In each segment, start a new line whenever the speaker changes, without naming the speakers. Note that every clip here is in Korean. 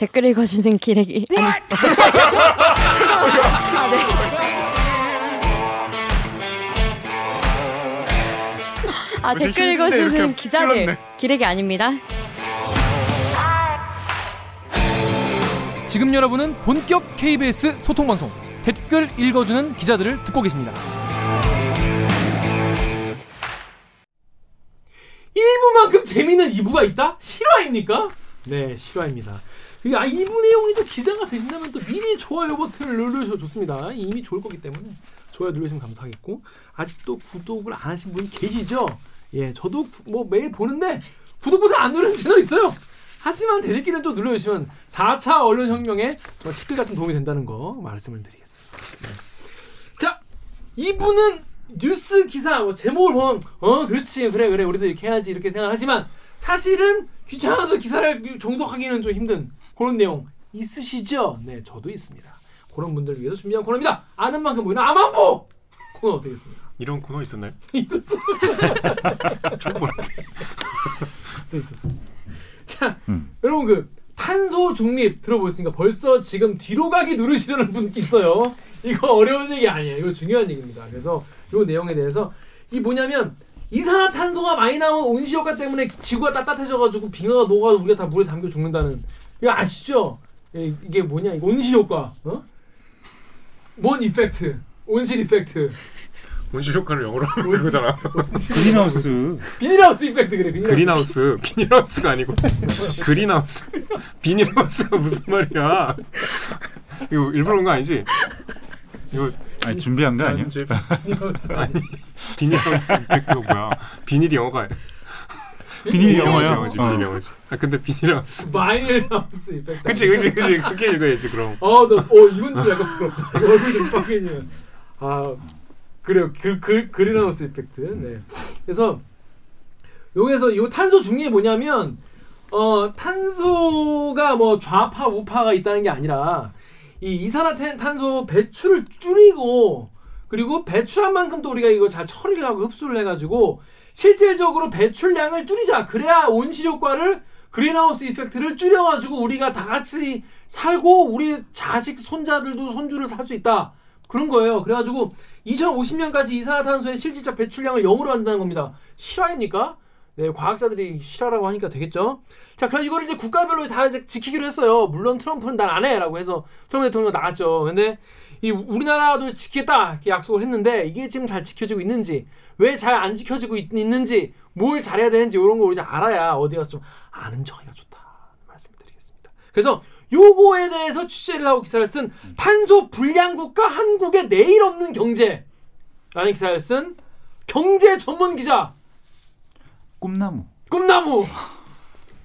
댓글 읽어주는 기레기 아니 아, 네. 아
무슨
댓글 읽어주는 기자들
찔렀네.
기레기 아닙니다.
지금 여러분은 본격 KBS 소통 방송 댓글 읽어주는 기자들을 듣고 계십니다. 1부만큼 재미있는 2부가 있다? 실화입니까? 네, 실화입니다. 아, 2부 내용이 좀 기대가 되신다면 또 미리 좋아요 버튼을 누르셔도 좋습니다. 이미 좋을 거기 때문에 좋아요 누르시면 감사하겠고 아직도 구독을 안 하신 분이 계시죠? 예, 저도 구- 뭐 매일 보는데 구독 버튼 안 누르는 채널 있어요. 하지만 대들기는 좀 눌러주시면 4차 언론 혁명에 정말 티끌 같은 도움이 된다는 거 말씀을 드리겠습니다. 네. 자, 이분은 뉴스 기사 뭐 제목을 보면 어 그렇지 그래 그래 우리도 이렇게 해야지 이렇게 생각하지만 사실은 귀찮아서 기사를 정독하기는 좀 힘든 그런 내용 있으시죠? 네, 저도 있습니다. 그런 분들을 위해서 준비한 코너입니다. 아는 만큼 보이는 아만보 코너 어떻겠습니까?
이런 코너 있었나요?
있었어.
처음 보는데.
있어 있었어. 자,
음.
여러분 그 탄소 중립 들어보셨으니까 벌써 지금 뒤로 가기 누르시려는 분 있어요. 이거 어려운 얘기 아니에요. 이거 중요한 얘기입니다. 그래서 이 내용에 대해서 이 뭐냐면 이산화탄소가 많이 나오면 온실효과 때문에 지구가 따뜻해져가지고 빙하가 녹아 우리가 다 물에 담겨 죽는다는 이거 아시죠? 예, 이게 뭐냐? 이거 온실 효과. 어? 뭔 이펙트? 온실 이펙트.
온실 효과를 영어로 하는 그거잖아.
그린하우스
비닐하우스 이펙트 그래. 비닐하우스.
그린하우스. 비닐하우스가 아니고 그린하우스. 비닐하우스가 무슨 말이야? 이거 일부러 그런 거 아니지? 이거
아니 준비한 거 아니야?
아니 비닐하우스 이펙트가 뭐야? 비닐이 영어가
비닐 어.
비닐 영어지. 아 근데 비닐 하우스.
바이닐 하우스 이펙트.
그치 그치 그치 그렇게 읽어야지 그럼.
어, 너, 어, 이분도 약간 부끄럽다. 이거 얼굴 좀 빨개지면. 아, 그래요. 그, 그, 그린 하우스 이펙트. 네. 그래서, 여기서 요 탄소 중립이 뭐냐면, 어, 탄소가 뭐 좌파, 우파가 있다는 게 아니라, 이 이산화탄소 배출을 줄이고, 그리고 배출한 만큼 또 우리가 이거 잘 처리를 하고 흡수를 해가지고, 실질적으로 배출량을 줄이자. 그래야 온실효과를 그린하우스 이펙트를 줄여가지고 우리가 다 같이 살고 우리 자식 손자들도 손주를 살 수 있다 그런 거예요. 그래가지고 2050년까지 이산화탄소의 실질적 배출량을 0으로 한다는 겁니다. 실화입니까? 네, 과학자들이 실화라고 하니까 되겠죠. 자, 그럼 이거를 이제 국가별로 다 이제 지키기로 했어요. 물론 트럼프는 난 안 해라고 해서 트럼프 대통령 나갔죠. 근데 이 우리나라도 지키겠다 이렇게 약속을 했는데 이게 지금 잘 지켜지고 있는지 왜 잘 안 지켜지고 있, 는지 뭘 잘해야 되는지 이런 걸 우리가 알아야 어디 가서 좀 아는 척하기가 좋다 말씀드리겠습니다. 그래서 요거에 대해서 취재를 하고 기사를 쓴 탄소 불량 국가 한국의 내일 없는 경제라는 기사를 쓴 경제 전문 기자
꿈나무
꿈나무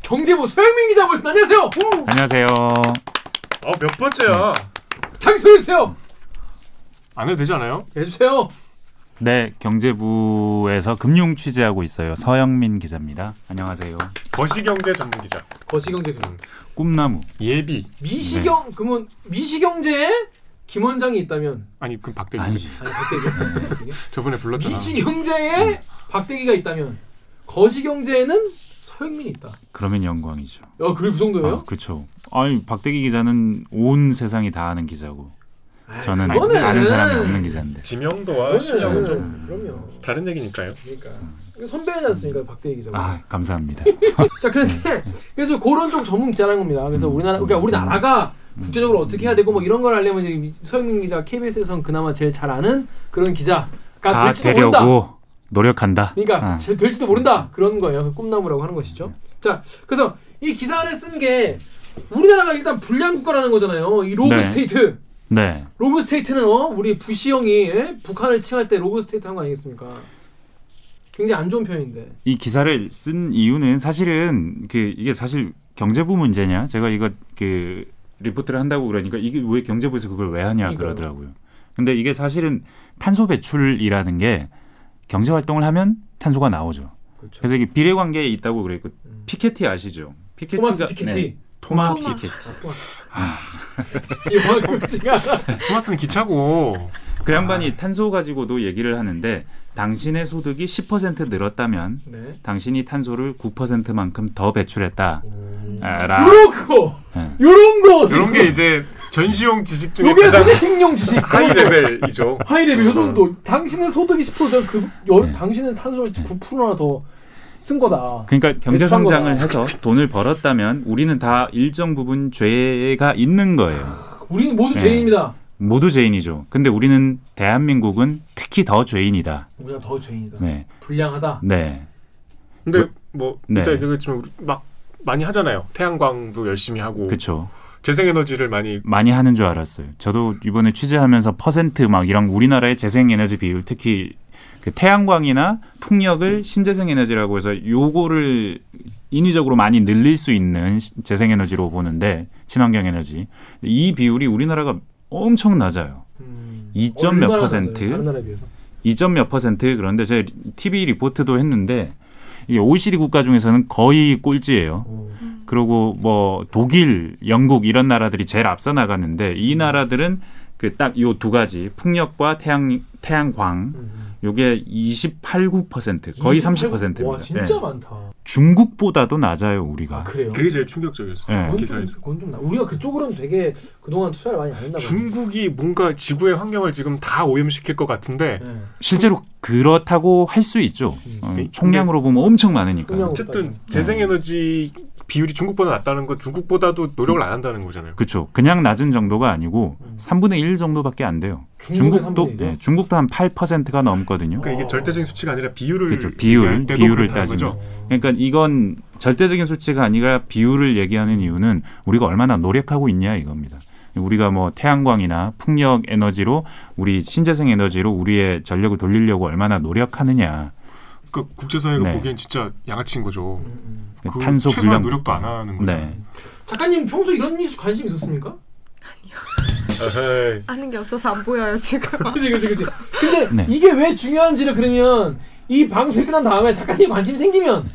경제부 서영민 기자 모셨습니다. 안녕하세요.
안녕하세요
어 몇 번째야?
자기 소개해 주세요.
안 해도 되지 않아요?
해주세요.
네 경제부에서 금융 취재하고 있어요 서영민 기자입니다 안녕하세요
거시경제 전문 기자.
거시경제 그
꿈나무
예비.
미시경 그러면 미시경제에 김 원장이 있다면
아니 그럼 박대기.
아니지
아니 박대기
저번에 불렀잖아.
미시경제에 박대기가 있다면 거시경제에는 서영민이 있다.
그러면 영광이죠
야 그게 그 정도예요?
아, 그렇죠 아니 박대기 기자는 온 세상이 다 아는 기자고 저는
그거는-
아는 사람이 없는 기자인데
지명도와 실력은 좀
그럼요.
다른 얘기니까요.
그러니까 선배지 않습니까 박대기 기자.
아 감사합니다
자 그런데 그래서 그런 쪽 전문 기자라는 겁니다. 그래서 우리나라 그러니까 우리나라가 국제적으로 어떻게 해야 되고 뭐 이런 걸 알려면 서영민 기자 KBS에선 그나마 제일 잘 아는 그런 기자가
다
될지도 모른다.
되려고 노력한다
그러니까
아.
제- 될지도 모른다 그런 거예요. 그 꿈나무라고 하는 것이죠. 자, 그래서 이 기사를 쓴 게 우리나라가 일단 불량 국가라는 거잖아요. 이 rogue
네.
state.
네
rogue state는 어 우리 부시 형이 예? 북한을 칭할 때 rogue state 한 거 아니겠습니까? 굉장히 안 좋은 표현인데.
이 기사를 쓴 이유는 사실은 그 이게 사실 경제부 문제냐 제가 이거 그 리포트를 한다고 그러니까 이게 왜 경제부에서 그걸 왜 하냐
그러니까요.
그러더라고요. 근데 이게 사실은 탄소 배출이라는 게 경제 활동을 하면 탄소가 나오죠.
그렇죠.
그래서 이게 비례 관계에 있다고 그래. 그
음.
피케티 아시죠? 피케티가
피케티.
네, 토마. 피케티.
아, 토마스. 방송지가
토마스는 기차고.
그 양반이 탄소 가지고도 얘기를 하는데 당신의 소득이 10% 늘었다면
네.
당신이 탄소를 9%만큼 더 배출했다.
음.
아, 라.
그렇고
예.
요런 거
이런 게 이제 전시용 지식 중에
요게 소개팅용 지식
high level이죠.
high level 요
어.
정도 당신은 소득이 10%그 여,
네.
당신은 탄소 9%나 더 쓴 거다
그러니까 경제 성장을. 해서 돈을 벌었다면 우리는 다 일정 부분 죄가 있는 거예요.
우리는 모두
네.
죄인입니다
모두 죄인이죠. 근데 우리는 대한민국은 특히 더 죄인이다.
우리가 더 죄인이다
네.
불량하다
네.
근데 뭐
네.
일단 우리 막 많이 하잖아요. 태양광도 열심히 하고
그렇죠.
재생에너지를 많이
많이 하는 줄 알았어요. 저도 이번에 취재하면서 퍼센트 막 이런 우리나라의 재생에너지 비율 특히 그 태양광이나 풍력을 신재생 에너지라고 해서 요거를 인위적으로 많이 늘릴 수 있는 시- 재생 에너지로 보는데 친환경 에너지 이 비율이 우리나라가 엄청 낮아요.
음.
2점 몇 퍼센트?
낮아요, 다른 나라에 비해서
2점 몇 퍼센트 그런데 제가 TV 리포트도 했는데 이게 OECD 국가 중에서는 거의 꼴찌예요.
어.
그리고 뭐 독일, 영국 이런 나라들이 제일 앞서 나갔는데 이 나라들은 그 딱 요 두 가지 풍력과 태양 태양광
음.
요게 28, 9% 거의
28?
30%입니다.
와 진짜 많다
중국보다도 낮아요 우리가.
아, 그래요?
그게 제일 충격적이었어요.
네.
기사에서.
그건 좀 나. 우리가 그쪽으로는 되게 그동안 투자를 많이 안 했나 봐요.
중국이 뭔가 지구의 환경을 지금 다 오염시킬 것 같은데
네.
실제로 그렇다고 할 수 있죠.
음.
어, 총량으로 보면 엄청 많으니까.
어쨌든. 재생에너지 비율이 중국보다 낮다는 건 중국보다도 노력을 안 한다는 거잖아요.
그렇죠. 그냥 낮은 정도가 아니고
음.
3분의 1 정도밖에 안 돼요. 중국도
3분의 1 이요?
예, 중국도 한 8%가 넘거든요.
그러니까 이게
어.
절대적인 수치가 아니라 비율을
그렇죠. 비율, 비율을.
거죠.
그러니까 이건 절대적인 수치가 아니라 비율을 얘기하는 이유는 우리가 얼마나 노력하고 있냐 이겁니다. 우리가 뭐 태양광이나 풍력 에너지로 우리 신재생 에너지로 우리의 전력을 돌리려고 얼마나 노력하느냐.
그 국제사회가
네.
보기엔 진짜 양아치인 거죠.
음, 음.
그
탄소
최소한
불량
노력도 안 하는 거죠.
네.
작가님 평소 이런 이슈 관심 있었습니까?
에헤이.
아는 게 없어서 안 보여요 지금.
그지 그지 그지. 근데
네.
이게 왜 중요한지를 그러면 이 방송이 끝난 다음에 작가님 관심 생기면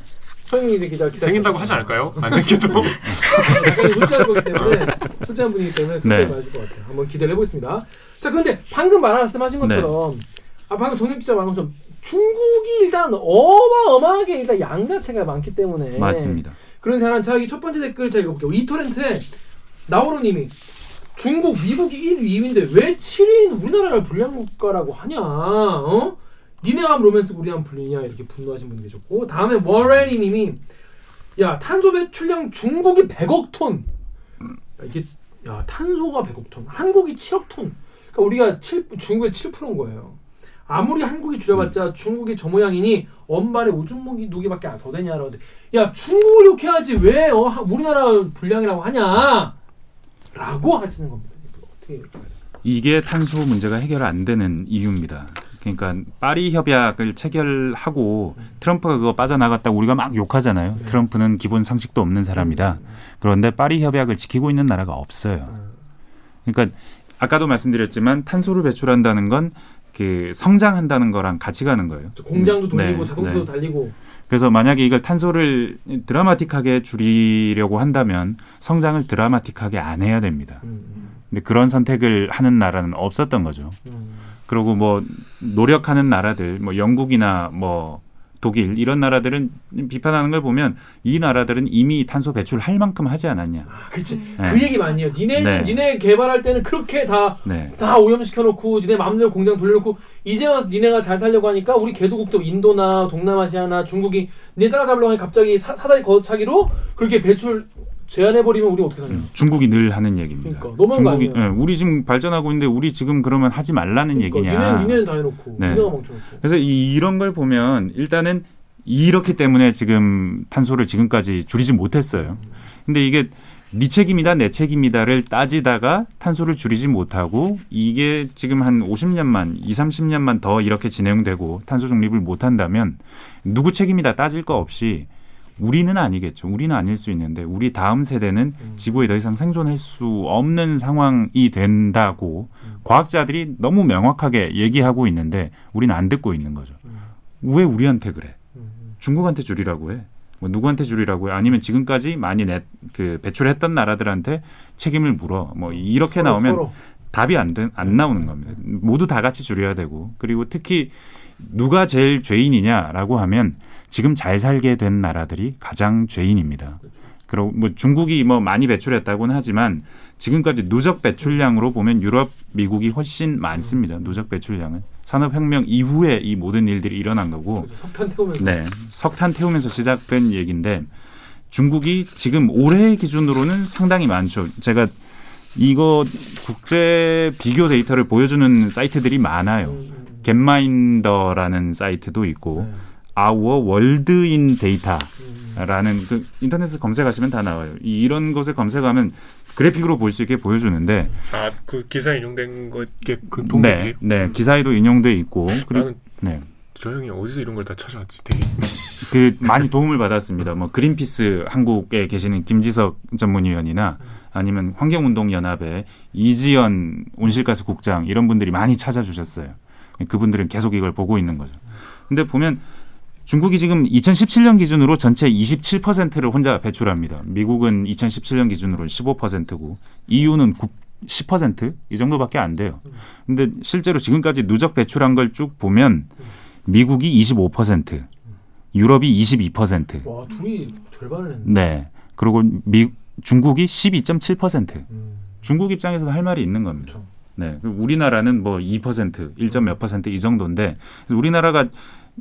소영이 이제 기자 기사
생긴다고 하지 않을까요? 안 생겨도
작가님 솔직한 거기 때문에 솔직한 분이기 때문에 솔직히
네.
말해줄 것 같아요. 한번 기대를 해보겠습니다. 자 그런데 방금 말씀하신 것처럼
네.
아 방금 정윤 기자 말한 것처럼 중국이 일단 어마어마하게 일단 양 자체가 많기 때문에
맞습니다.
그런 생각은 제가 이첫 번째 댓글 제가 읽어볼게요. 이토렌트에 나오로님이 중국, 미국이 1위, 2위인데 왜 7위인 우리나라를 불량 국가라고 하냐? 어? 니네 함 로맨스 우리 함 불리냐 이렇게 분노하신 분이 계셨고 다음에 워레리님이 야 탄소 배출량 중국이 100억 톤. 야, 이게 야 탄소가 100억 톤, 한국이 7억 톤. 그러니까 우리가 7 중국의 7%인 거예요. 아무리 한국이 줄여봤자 중국이 저 모양이니 엄발에 오줌 무기 누기밖에 더 되냐라고. 야 중국을 욕해야지 왜 어, 하- 우리나라 불량이라고 하냐? 라고 하시는 겁니다. 어떻게? 이게
탄소 문제가 해결 안 되는 이유입니다. 그러니까 파리 협약을 체결하고 트럼프가 그거 빠져나갔다고 우리가 막 욕하잖아요.
네.
트럼프는 기본 상식도 없는 사람이다. 그런데 파리 협약을 지키고 있는 나라가 없어요.
음.
그러니까 아까도 말씀드렸지만 탄소를 배출한다는 건 그 성장한다는 거랑 같이 가는 거예요.
저 공장도 돌리고
네,
자동차도
네.
달리고
그래서 만약에 이걸 탄소를 드라마틱하게 줄이려고 한다면 성장을 드라마틱하게 안 해야 됩니다.
음,
근데 그런 선택을 하는 나라는 없었던 거죠.
음, 음.
그리고 뭐 노력하는 나라들, 뭐 영국이나 뭐 독일 이런 나라들은 비판하는 걸 보면 이 나라들은 이미 탄소 배출할 만큼 하지 않았냐.
아, 그치.
네.
그 얘기 많이 해요. 니네는
네.
니네 개발할 때는 그렇게 다
네.
다 오염시켜 놓고 니네 마음대로 공장 돌려놓고 이제 와서 니네가 잘 살려고 하니까 우리 개도국도 인도나 동남아시아나 중국이 니네 따라잡으려고 하니 갑자기 사, 사다리 걷어차기로 그렇게 배출 제한해버리면 우리 어떻게 사냐.
중국이 늘 하는 얘기입니다.
그러니까, 너무한 거
중국이
아니에요?
예, 우리 지금 발전하고 있는데 우리 지금 그러면 하지 말라는
그러니까
얘기냐.
니네는, 니네는 다 해놓고
네.
니네가 멈춰놓고.
그래서 이, 이런 걸 보면 일단은 이렇기 때문에 지금 탄소를 지금까지 줄이지 못했어요. 근데 이게 네 책임이다 내 책임이다를 따지다가 탄소를 줄이지 못하고 이게 지금 한 50년만, 2, 30년만 더 이렇게 진행되고 탄소 중립을 못 한다면 누구 책임이다 따질 거 없이 우리는 아니겠죠. 우리는 아닐 수 있는데 우리 다음 세대는
음.
지구에 더 이상 생존할 수 없는 상황이 된다고 과학자들이 너무 명확하게 얘기하고 있는데 우리는 안 듣고 있는 거죠.
음.
왜 우리한테 그래?
음.
중국한테 줄이라고 해. 뭐 누구한테 줄이라고 해? 아니면 지금까지 많이 내, 그 배출했던 나라들한테 책임을 물어. 뭐 이렇게
서로,
나오면
서로.
답이 안, 된, 안 나오는 겁니다. 모두 다 같이 줄여야 되고 그리고 특히 누가 제일 죄인이냐라고 하면 지금 잘 살게 된 나라들이 가장 죄인입니다. 그리고 뭐 중국이 뭐 많이 배출했다고는 하지만 지금까지 누적 배출량으로 보면 유럽, 미국이 훨씬 많습니다. 누적 배출량은 산업혁명 이후에 이 모든 일들이 일어난 거고
그렇죠. 석탄 태우면서
네, 석탄 태우면서 시작된 얘기인데 중국이 지금 올해 기준으로는 상당히 많죠. 제가 이거 국제 비교 데이터를 보여주는 사이트들이 많아요.
음, 음.
Gapminder라는 사이트도 있고
네.
Our World in Data
음.
라는 그 인터넷에 검색하시면 다 나와요. 이- 이런 곳에 검색하면 그래픽으로 볼 수 있게 보여주는데
아그 기사 인용된 거게 그
네. 네 기사에도 인용돼 있고 그리고 네,
저 형이 어디서 이런 걸 다 찾아왔지? 되게
그 많이 도움을 받았습니다. 뭐 그린피스 한국에 계시는 김지석 전문위원이나 아니면 환경운동연합의 이지연 온실가스 국장 이런 분들이 많이 찾아주셨어요. 그분들은 계속 이걸 보고 있는 거죠. 근데 보면 중국이 지금 2017년 기준으로 전체 27%를 혼자 배출합니다. 미국은 2017년 기준으로 15%고 EU는 9, 10%이 정도밖에 안 돼요. 근데 실제로 지금까지 누적 배출한 걸 쭉 보면 미국이 25%, 유럽이 22%,
와 둘이 절반을 했네.
네. 그리고 미 중국이 12.7%.
음.
중국 입장에서도 할 말이 있는 겁니다.
그렇죠.
네. 그 우리나라는 뭐 2%, 1점 몇 퍼센트 이 정도인데 우리나라가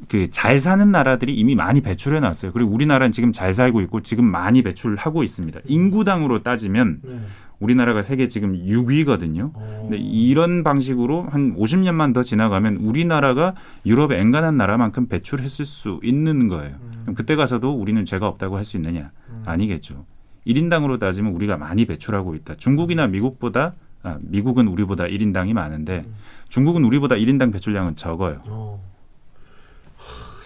그 잘 사는 나라들이 이미 많이 배출해 놨어요. 그리고 우리나라는 지금 잘 살고 있고 지금 많이 배출하고 있습니다. 인구당으로 따지면
네.
우리나라가 세계 지금 6위거든요.
어.
근데 이런 방식으로 한 50년만 더 지나가면 우리나라가 유럽의 엔간한 나라만큼 배출했을 수 있는 거예요.
음.
그럼 그때 가서도 우리는 죄가 없다고 할 수 있느냐?
음.
아니겠죠. 1인당으로 따지면 우리가 많이 배출하고 있다. 중국이나 미국보다 아, 미국은 우리보다 1인당이 많은데
음.
중국은 우리보다 1인당 배출량은 적어요.
어.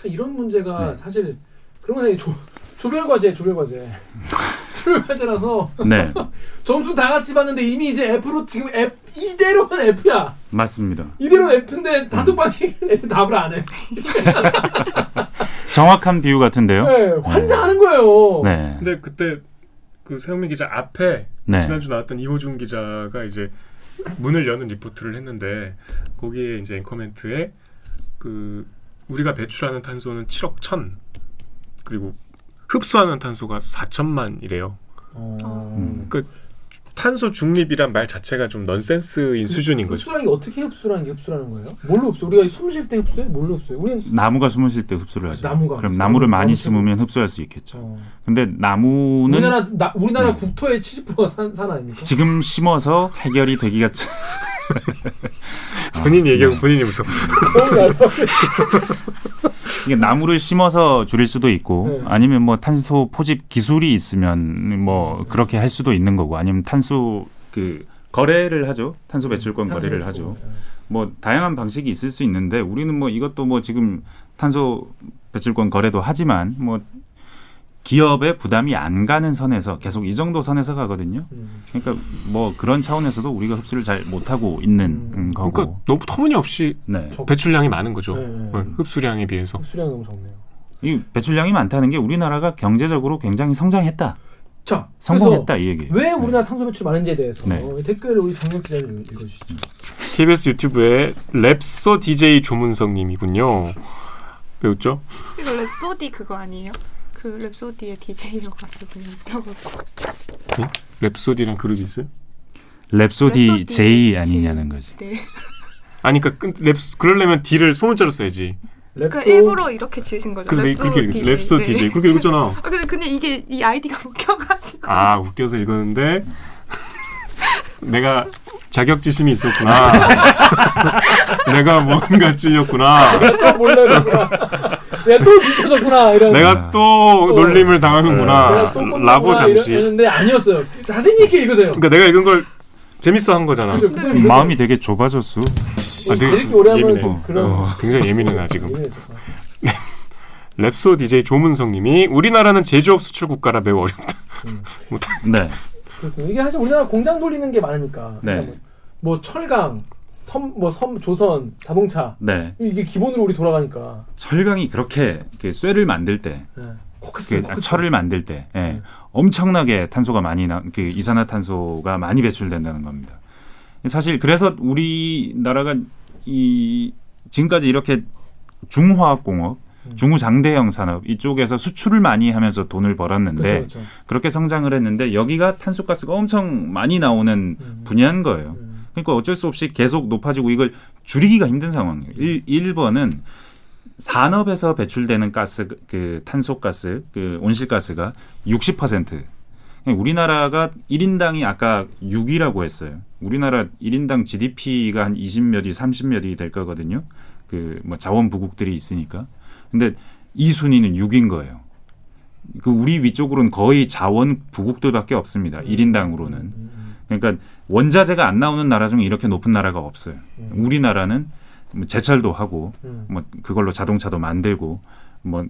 하, 이런 문제가
네.
사실 그런 거 조, 조별 과제, 조별 과제. 조별 과제라서
네,
점수 다 같이 봤는데 이미 이제 F로 지금 F 이대로는 F야.
맞습니다.
이대로 F인데
음.
단톡방에 애들 답을 안 해.
정확한 비유 같은데요.
네, 환장하는 거예요.
네,
근데 그때 그 세영민 기자 앞에
네,
지난주 나왔던 이호준 기자가 이제 문을 여는 리포트를 했는데 거기에 이제 앵커멘트에 그 우리가 배출하는 탄소는 7억 천 그리고 흡수하는 탄소가 4천만이래요.
어.
음.
그 탄소 중립이란 말 자체가 좀 넌센스인 수준인 거죠.
흡수라는 게 어떻게 흡수라는 게 흡수라는 거예요? 뭘로 흡수? 우리가 숨 쉴 때 흡수해? 뭘로 흡수해? 우리는
나무가 숨을 쉴 때 흡수를 하죠.
나무가
그럼
그렇죠.
나무를 많이
나무
심으면 흡수할 수 있겠죠.
어.
근데 나무는
우리나라 나, 우리나라
네.
국토의 70%가 산, 산 아닙니까?
지금 심어서 해결이 되기가 참-
본인 얘기하고
네.
본인이 무서워.
이게 나무를 심어서 줄일 수도 있고
네.
아니면 뭐 탄소 포집 기술이 있으면 뭐 그렇게 할 수도 있는 거고 아니면 탄소 그 거래를 하죠 탄소 배출권 거래를 하죠 뭐 다양한 방식이 있을 수 있는데 우리는 뭐 이것도 뭐 지금 탄소 배출권 거래도 하지만 뭐 기업의 부담이 안 가는 선에서 계속 이 정도 선에서 가거든요.
음.
그러니까 뭐 그런 차원에서도 우리가 흡수를 잘 못하고 있는
음.
음, 거고.
그러니까 너무 터무니없이
네.
적-
배출량이 많은 거죠.
네, 네.
어, 흡수량에 비해서.
흡수량이 너무 적네요.
이 배출량이 많다는 게 우리나라가 경제적으로 굉장히 성장했다,
자,
성공했다 이 얘기예요.
왜 우리나라 탄소 배출 많은지에 대해서
네.
댓글 우리 정력 기자님 읽어주시죠.
KBS 유튜브에 랩서 DJ 조문성님이군요. 배웠죠?
이거 랩소디 그거 아니에요? 그 랩소디의 DJ여가지고 있다고.
랩소디란 그룹이 있어요?
랩소디
랩소디
J 아니냐는 거지.
네.
아니 그러니까 끈- 랩 그러려면 D를 소문자로 써야지.
랩소
그 일부러 이렇게 지으신 거죠.
그래서 내- 그렇게 읽- 랩서
네.
DJ 그렇게 읽었잖아.
아, 근데 근데 이게 이 아이디가 웃겨가지고.
아 웃겨서 읽었는데 내가 자격지심이 있었구나. 내가 뭔가 찔렸구나.
또 몰라라. 내가 또 미쳐졌구나 이런.
내가 또
또-
놀림을 당하는구나.
꼰대구나
라고 잠시.
이랬는데 아니었어요. 자신 있게 읽으세요.
그러니까 내가 읽은 걸 재밌어 한 거잖아.
그죠? 읽으세요.
마음이 되게 좁아졌어.
아, 되게
이렇게 오래 하면 그런.
어, 굉장히 예민해 나 지금. 랩소 DJ 조문성님이 우리나라는 제조업 수출 국가라 매우 어렵다.
음.
네.
그렇습니다. 이게 사실 우리나라 공장 돌리는 게 많으니까.
네.
뭐, 뭐 철강, 섬, 뭐 섬, 조선, 자동차
네.
이게 기본으로 우리 돌아가니까.
철강이 그렇게 그 쇠를 만들 때,
네. 코크스,
그
코크스.
철을 만들 때, 예,
네.
엄청나게 탄소가 많이 나, 그 이산화탄소가 많이 배출된다는 겁니다. 사실 그래서 우리나라가 이 지금까지 이렇게 중화학공업
음.
중후장대형 산업 이쪽에서 수출을 많이 하면서 돈을 벌었는데
그렇죠, 그렇죠.
그렇게 성장을 했는데 여기가 탄소가스가 엄청 많이 나오는
음.
분야인 거예요.
음.
그러니까 어쩔 수 없이 계속 높아지고 이걸 줄이기가 힘든 상황이에요. 일, 1번은 산업에서 배출되는 가스 그 탄소 가스 그 온실가스가 60% 우리나라가 1인당이 아까 6위라고 했어요. 우리나라 1인당 GDP가 한 20몇이 30몇이 될 거거든요. 그 뭐 자원 부국들이 있으니까. 근데 이 순위는 6인 거예요. 그 우리 위쪽으로는 거의 자원 부국들밖에 없습니다.
음.
1인당으로는.
음, 음,
그러니까 원자재가 안 나오는 나라 중에 이렇게 높은 나라가 없어요.
음.
우리나라는 뭐 제철도 하고
음.
뭐 그걸로 자동차도 만들고 뭐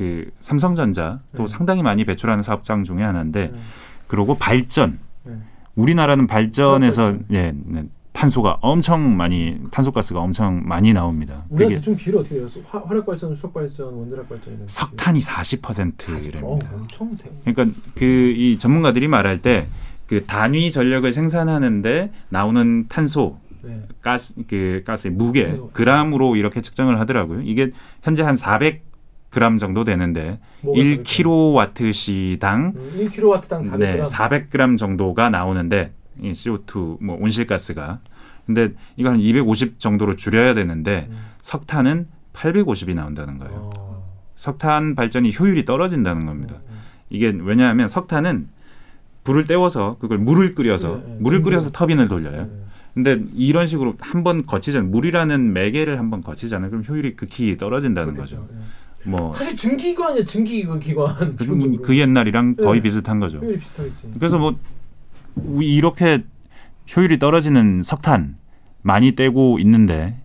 그 삼성전자 또
음.
상당히 많이 배출하는 사업장 중에 하나인데
음.
그리고 발전
네.
우리나라는 발전에서
그렇죠.
예 네, 탄소가 엄청 많이 탄소가스가 엄청 많이 나옵니다.
우리가 대충 비율이 어떻게 돼요? 화, 화력 발전, 수력 발전, 원자력 발전
석탄이
어,
40%랍니다.
엄청 대.
그러니까 그 이 전문가들이 말할 때 그 단위 전력을 생산하는데 나오는 탄소
네.
가스 그 가스의 무게 그람으로 이렇게 측정을 하더라고요. 이게 현재 한 400g 정도 되는데
뭐가
1kW 시당
음, 1kW당 400g.
네, 400g 정도가 나오는데 이 CO2 뭐 온실가스가 근데 이거 한250 정도로 줄여야 되는데
음.
석탄은 850이 나온다는 거예요.
어.
석탄 발전이 효율이 떨어진다는 겁니다.
음,
이게 왜냐하면 석탄은 불을 때워서 그걸 물을 끓여서
네, 네.
물을 끓여서 터빈을 돌려요.
음.
근데 이런 식으로 한 번 거치잖아요. 물이라는 매개를 한 번 거치잖아요. 그럼 효율이 극히 떨어진다는
그렇죠.
거죠.
예.
뭐
사실 증기기관이야 증기기관.
그,
기본적으로.
그 옛날이랑 거의
네.
비슷한 거죠. 그래서 뭐 우- 이렇게 효율이 떨어지는 석탄 많이 떼고 있는데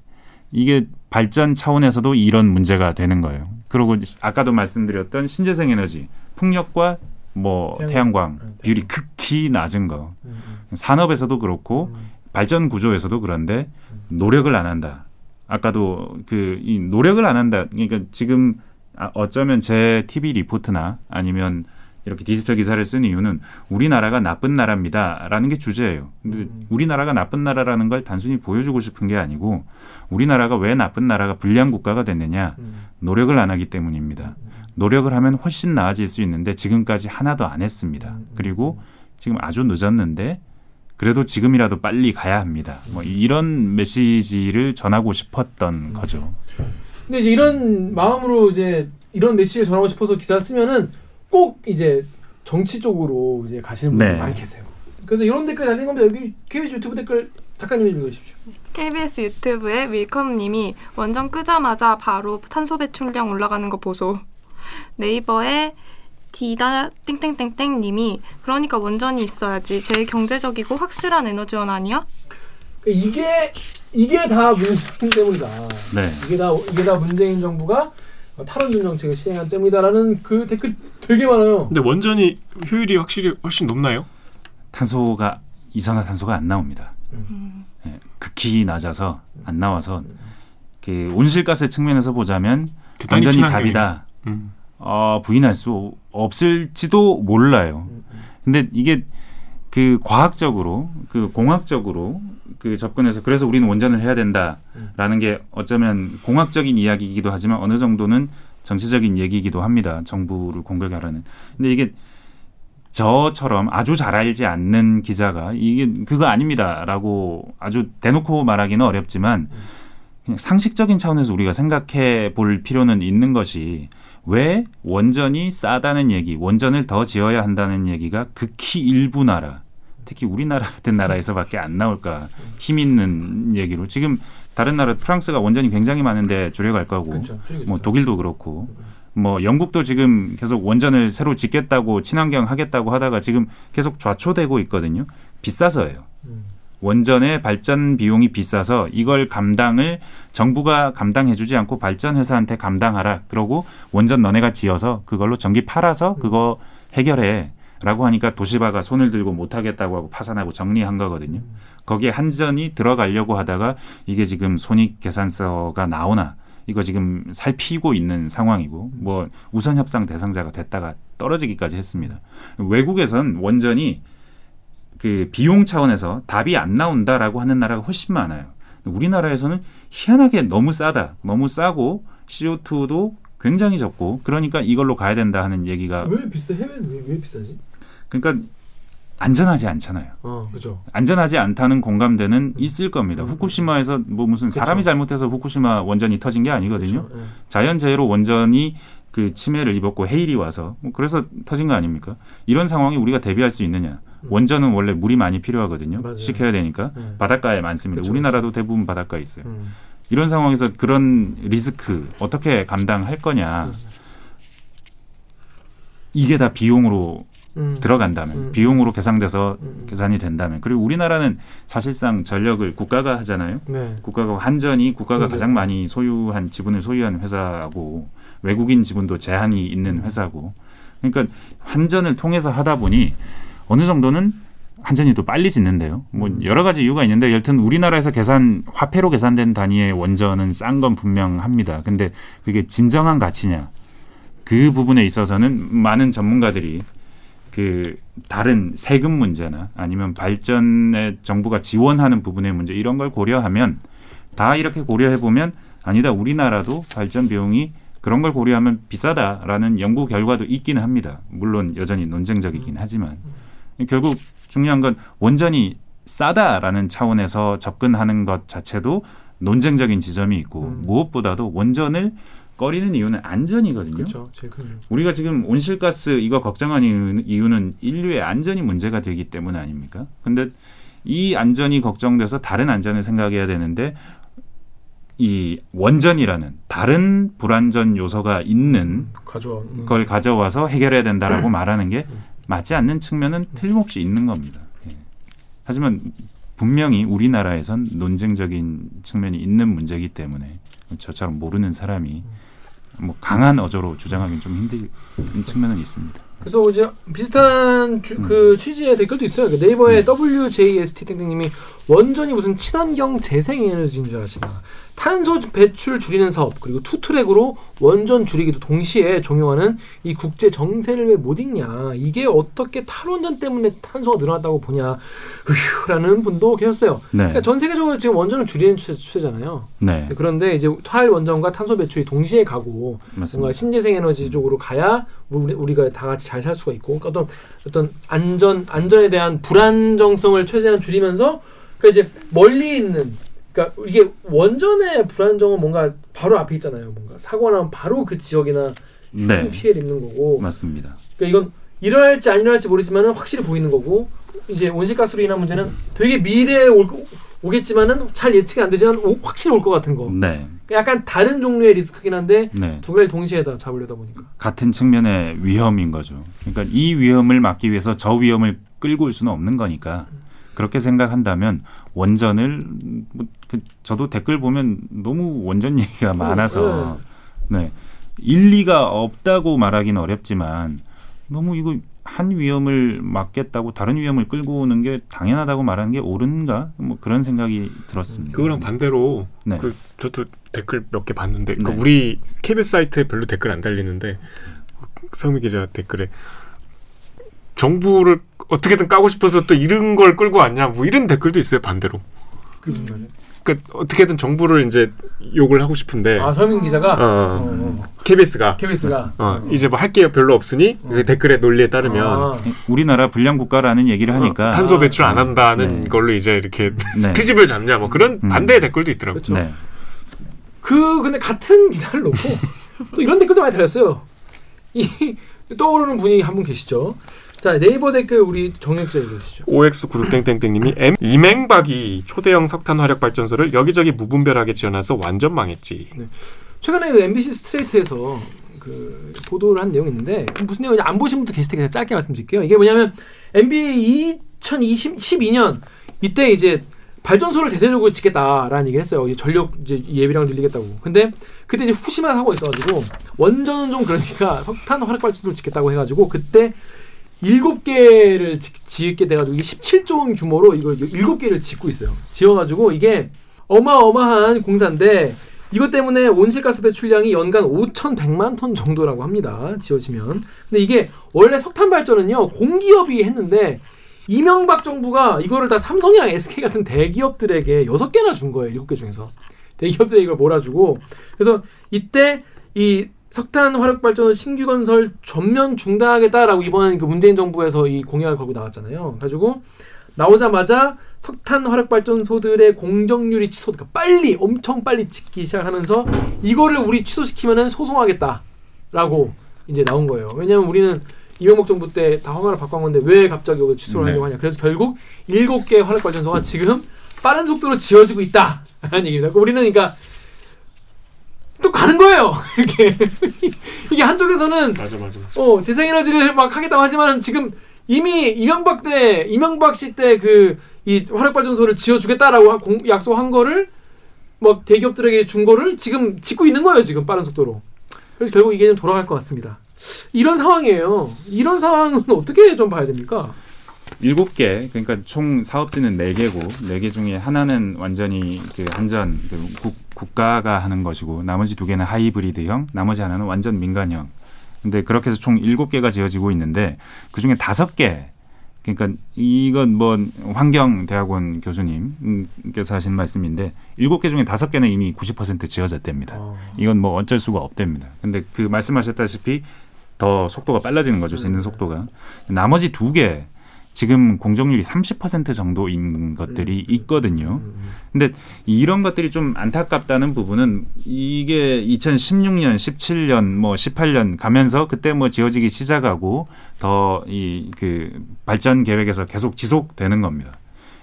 이게 발전 차원에서도 이런 문제가 되는 거예요. 그리고 아까도 말씀드렸던 신재생 에너지, 풍력과 뭐
태양광.
태양광
네,
비율이 극히 낮은 거.
음,
산업에서도 그렇고
음.
발전 구조에서도 그런데 노력을 안 한다. 아까도 그 이 노력을 안 한다. 그러니까 지금 아, 어쩌면 제 TV 리포트나 아니면 이렇게 디지털 기사를 쓴 이유는 우리나라가 나쁜 나라입니다라는 게 주제예요. 근데
음.
우리나라가 나쁜 나라라는 걸 단순히 보여주고 싶은 게 아니고 우리나라가 왜 나쁜 나라가 불량 국가가 됐느냐
음.
노력을 안 하기 때문입니다. 노력을 하면 훨씬 나아질 수 있는데 지금까지 하나도 안 했습니다.
음, 음,
그리고 지금 아주 늦었는데 그래도 지금이라도 빨리 가야 합니다. 뭐 이런 메시지를 전하고 싶었던 거죠.
근데 이제 이런 마음으로 이제 이런 메시지를 전하고 싶어서 기사 쓰면은 꼭 이제 정치 쪽으로 이제 가시는 분들이
네.
많이 계세요. 그래서 이런 댓글 달린 겁니다. 여기 KBS 유튜브 댓글 작가님이 읽으십시오.
KBS 유튜브에 윌컴님이 원전 끄자마자 바로 탄소 배출량 올라가는 거 보소. 네이버에 디다 땡땡땡땡 님이 그러니까 원전이 있어야지 제일 경제적이고 확실한 에너지원 아니야?
이게 이게 다 문재인 때문이다.
네.
이게 다 이게 다 문재인 정부가 탈원전 정책을 시행한 때문이다라는 그 댓글 되게 많아요.
근데 원전이 효율이 확실히 훨씬 높나요?
탄소가 이산화탄소가 안 나옵니다.
음.
예, 극히 낮아서 안 나와서 그 온실가스 측면에서 보자면 완전히. 답이다.
음.
어, 부인할 수 없을지도 몰라요.
음, 음.
근데 이게 그 과학적으로 그 공학적으로 그 접근해서 그래서 우리는 원전을 해야 된다라는 게 어쩌면 공학적인 이야기이기도 하지만 어느 정도는 정치적인 얘기이기도 합니다. 정부를 공격하라는. 근데 이게 저처럼 아주 잘 알지 않는 기자가 이게 그거 아닙니다라고 아주 대놓고 말하기는 어렵지만 그냥 상식적인 차원에서 우리가 생각해 볼 필요는 있는 것이 왜 원전이 싸다는 얘기, 원전을 더 지어야 한다는 얘기가 극히 일부 나라, 특히 우리나라 같은 나라에서밖에 안 나올까 힘 있는 얘기로 지금 다른 나라 프랑스가 원전이 굉장히 많은데 줄여갈 거고
그렇죠.
뭐 독일도 그렇고 뭐 영국도 지금 계속 원전을 새로 짓겠다고 친환경 하겠다고 하다가 지금 계속 좌초되고 있거든요. 비싸서예요.
음.
원전의 발전 비용이 비싸서 이걸 감당을 정부가 감당해주지 않고 발전 회사한테 감당하라. 그러고 원전 너네가 지어서 그걸로 전기 팔아서 그거 해결해 라고 하니까 도시바가 손을 들고 못하겠다고 하고 파산하고 정리한 거거든요. 거기에 한전이 들어가려고 하다가 이게 지금 손익 계산서가 나오나 이거 지금 살피고 있는 상황이고 뭐 우선 협상 대상자가 됐다가 떨어지기까지 했습니다. 외국에선 원전이 그 비용 차원에서 답이 안 나온다라고 하는 나라가 훨씬 많아요. 우리나라에서는 희한하게 너무 싸다, 너무 싸고 CO2도 굉장히 적고 그러니까 이걸로 가야 된다 하는 얘기가
왜 비싸? 해외는 왜, 왜 비싸지?
그러니까 안전하지 않잖아요.
어, 그죠.
안전하지 않다는 공감대는 있을 겁니다.
음.
후쿠시마에서 뭐 무슨 사람이
그쵸.
잘못해서 후쿠시마 원전이 터진 게 아니거든요.
예.
자연재해로 원전이 그 침해를 입었고 해일이 와서 뭐 그래서 터진 거 아닙니까? 이런 상황에 우리가 대비할 수 있느냐?
음.
원전은 원래 물이 많이 필요하거든요.
맞아요.
식혀야 되니까
예.
바닷가에 많습니다.
그쵸,
우리나라도 대부분 바닷가에 있어요.
음.
이런 상황에서 그런 리스크 어떻게 감당할 거냐?
음.
이게 다 비용으로
음.
들어간다면
음.
비용으로 계산돼서
음.
계산이 된다면 그리고 우리나라는 사실상 전력을 국가가 하잖아요.
네.
국가가 한전이 국가가
그러게요.
가장 많이 소유한 지분을 소유한 회사고 외국인 지분도 제한이 있는 회사고 그러니까 한전을 통해서 하다 보니 어느 정도는 한전이 또 빨리 짓는데요. 뭐
음.
여러 가지 이유가 있는데 여튼 우리나라에서 계산 화폐로 계산된 단위의 원전은 싼 건 분명합니다. 근데 그게 진정한 가치냐 그 부분에 있어서는 많은 전문가들이 그 다른 세금 문제나 아니면 발전에 정부가 지원하는 부분의 문제 이런 걸 고려하면 다 이렇게 고려해 보면 아니다 우리나라도 발전 비용이 그런 걸 고려하면 비싸다라는 연구 결과도 있기는 합니다. 물론 여전히 논쟁적이긴 하지만 결국 중요한 건 원전이 싸다라는 차원에서 접근하는 것 자체도 논쟁적인 지점이 있고
음.
무엇보다도 원전을 꺼리는 이유는 안전이거든요.
그렇죠.
우리가 지금 온실가스 이거 걱정하는 이유는, 인류의 안전이 문제가 되기 때문 아닙니까? 근데 이 안전이 걱정돼서 다른 안전을 생각해야 되는데 이 원전이라는 다른 불안전 요소가 있는
가져와. 음.
걸 가져와서 해결해야 된다라고 말하는 게 맞지 않는 측면은 틀림없이 있는 겁니다. 예. 하지만 분명히 우리나라에선 논쟁적인 측면이 있는 문제이기 때문에 저처럼 모르는 사람이 뭐 강한 어조로 주장하기는 좀 힘든 측면은 있습니다.
그래서 이제 비슷한 주, 그 취지의 댓글도 있어요. 그 네이버의 WJST 땡땡님이 원전이 무슨 친환경 재생에너지인 줄 아시나? 탄소 배출 줄이는 사업 그리고 투트랙으로 원전 줄이기도 동시에 종용하는 이 국제 정세를 왜 못 읽냐? 이게 어떻게 탈원전 때문에 탄소가 늘어났다고 보냐? 으휴라는 분도 계셨어요.
네,
그러니까 전 세계적으로 지금 원전을 줄이는 추세, 추세잖아요.
네,
그런데 이제 탈원전과 탄소 배출이 동시에 가고 뭔가
맞습니다.
신재생 에너지 쪽으로 가야 우리, 우리 가 다 같이 잘 살 수가 있고 그러니까 어떤 어떤 안전 안전에 대한 불안정성을 최대한 줄이면서 그러니까 이제 멀리 있는 그러니까 이게 원전의 불안정은 뭔가 바로 앞에 있잖아요. 뭔가 사고 나면 바로 그 지역이나 큰
네,
피해를 입는 거고
맞습니다.
그러니까 이건 일어날지 안 일어날지 모르지만은 확실히 보이는 거고 이제 온실가스로 인한 문제는 되게 미래에 올, 거- 오겠지만은 잘 예측이 안 되지만 오- 확실히 올 것 같은 거.
네,
약간 다른 종류의 리스크긴 한데
네.
두 개를 동시에 다 잡으려다 보니까.
같은 측면의 위험인 거죠. 그러니까 이 위험을 막기 위해서 저 위험을 끌고 올 수는 없는 거니까 그렇게 생각한다면 원전을 뭐, 그, 저도 댓글 보면 너무 원전 얘기가 많아서 네 일리가 없다고 말하기는 어렵지만 너무 이거 한 위험을 막겠다고 다른 위험을 끌고 오는 게 당연하다고 말하는 게 옳은가 뭐 그런 생각이 들었습니다.
그거랑 반대로
네.
그 저도 댓글 몇 개 봤는데 그
네.
우리 KBS 사이트에 별로 댓글 안 달리는데 성미 기자 댓글에 정부를 어떻게든 까고 싶어서 또 이런 걸 끌고 왔냐 뭐 이런 댓글도 있어요 반대로.
그?
그러니까 어떻게든 정부를 이제 욕을 하고 싶은데
아 서민 기자가
어,
어, 어.
KBS가
KBS가
어, 이제 뭐 할 게 별로 없으니
어.
그 댓글의 논리에 따르면
아,
우리나라 불량 국가라는 얘기를 하니까
어, 탄소 배출 안
아,
한다는
네.
걸로 이제 이렇게
네.
트집을 잡냐 뭐 그런
음.
반대의 댓글도 있더라고요.
그렇죠.
네.
그 근데 같은 기사를 놓고 또 이런 댓글도 많이 달렸어요. 이 떠오르는 분이 한 분 계시죠. 자 네이버 댓글 우리 정혁 기자 읽으시죠.
OX 구육땡땡땡님이 M 이맹박이 초대형 석탄 화력 발전소를 여기저기 무분별하게 지어놔서 완전 망했지.
최근에 그 MBC 스트레이트에서 그 보도를 한 내용이 있는데 그 무슨 내용인지 안 보신 분도 계실 테니까 짧게 말씀드릴게요. 이게 뭐냐면 NBA 2012년 이때 이제 발전소를 대대적으로 짓겠다라는 얘기를 했어요. 전력 이제 예비량을 늘리겠다고. 근데 그때 이제 후쿠시마 사고가 있어가지고 원전은 좀 그러니까 석탄 화력 발전소를 짓겠다고 해가지고 그때 일곱 개를 지- 짓게 돼가지고 이게 17조 원 규모로 이걸 일곱 개를 짓고 있어요. 지어가지고 이게 어마어마한 공사인데 이것 때문에 온실가스 배출량이 연간 5,100만 톤 정도라고 합니다. 지어지면. 근데 이게 원래 석탄 발전은요 공기업이 했는데 이명박 정부가 이거를 다 삼성이랑 SK 같은 대기업들에게 여섯 개나 준 거예요. 일곱 개 중에서. 대기업들이 이걸 몰아주고 그래서 이때 이 석탄 화력 발전소 신규 건설 전면 중단하겠다라고 이번 그 문재인 정부에서 이 공약을 걸고 나왔잖아요. 가지고 나오자마자 석탄 화력 발전소들의 공정률이 취소, 그러니까 빨리 엄청 빨리 짓기 시작하면서 이거를 우리 취소시키면은 소송하겠다라고 이제 나온 거예요. 왜냐하면 우리는 이명박 정부 때 다 허가를 한 건데 왜 갑자기 이거 취소를
네.
하려고 하냐. 그래서 결국 일곱 개 화력 발전소가 지금 빠른 속도로 지어지고 있다라는 얘기입니다. 그러니까 우리는 그러니까 또 가는 거예요. 이렇게 이게 한쪽에서는
맞아 맞아 맞아.
어 재생 에너지를 막 하겠다고 하지만 지금 이미 이명박 때 이명박 씨 때 그 이 화력 발전소를 지어주겠다라고 공- 약속한 거를 막 대기업들에게 준 거를 지금 짓고 있는 거예요 지금 빠른 속도로. 그래서 결국 이게 좀 돌아갈 것 같습니다. 이런 상황이에요. 이런 상황은 어떻게 좀 봐야 됩니까?
일곱 개 그러니까 총 사업지는 네 개고 네 개 중에 하나는 완전히 그 한전 그 국, 국가가 하는 것이고 나머지 두 개는 하이브리드형 나머지 하나는 완전 민간형 근데 그렇게 해서 총 일곱 개가 지어지고 있는데 그 중에 다섯 개 그러니까 이건 뭐 환경대학원 교수님께서 하신 말씀인데 일곱 개 중에 다섯 개는 이미 90% 지어졌답니다.
어.
이건 뭐 어쩔 수가 없답니다. 근데 그 말씀하셨다시피 더 속도가 빨라지는 거죠. 짓는
음.
속도가. 나머지 두 개 지금 공정률이 30% 정도인 것들이
음.
있거든요.
음.
근데 이런 것들이 좀 안타깝다는 부분은 이게 2016년, 17년, 뭐 18년 가면서 그때 뭐 지어지기 시작하고 더 이 그 발전 계획에서 계속 지속되는 겁니다.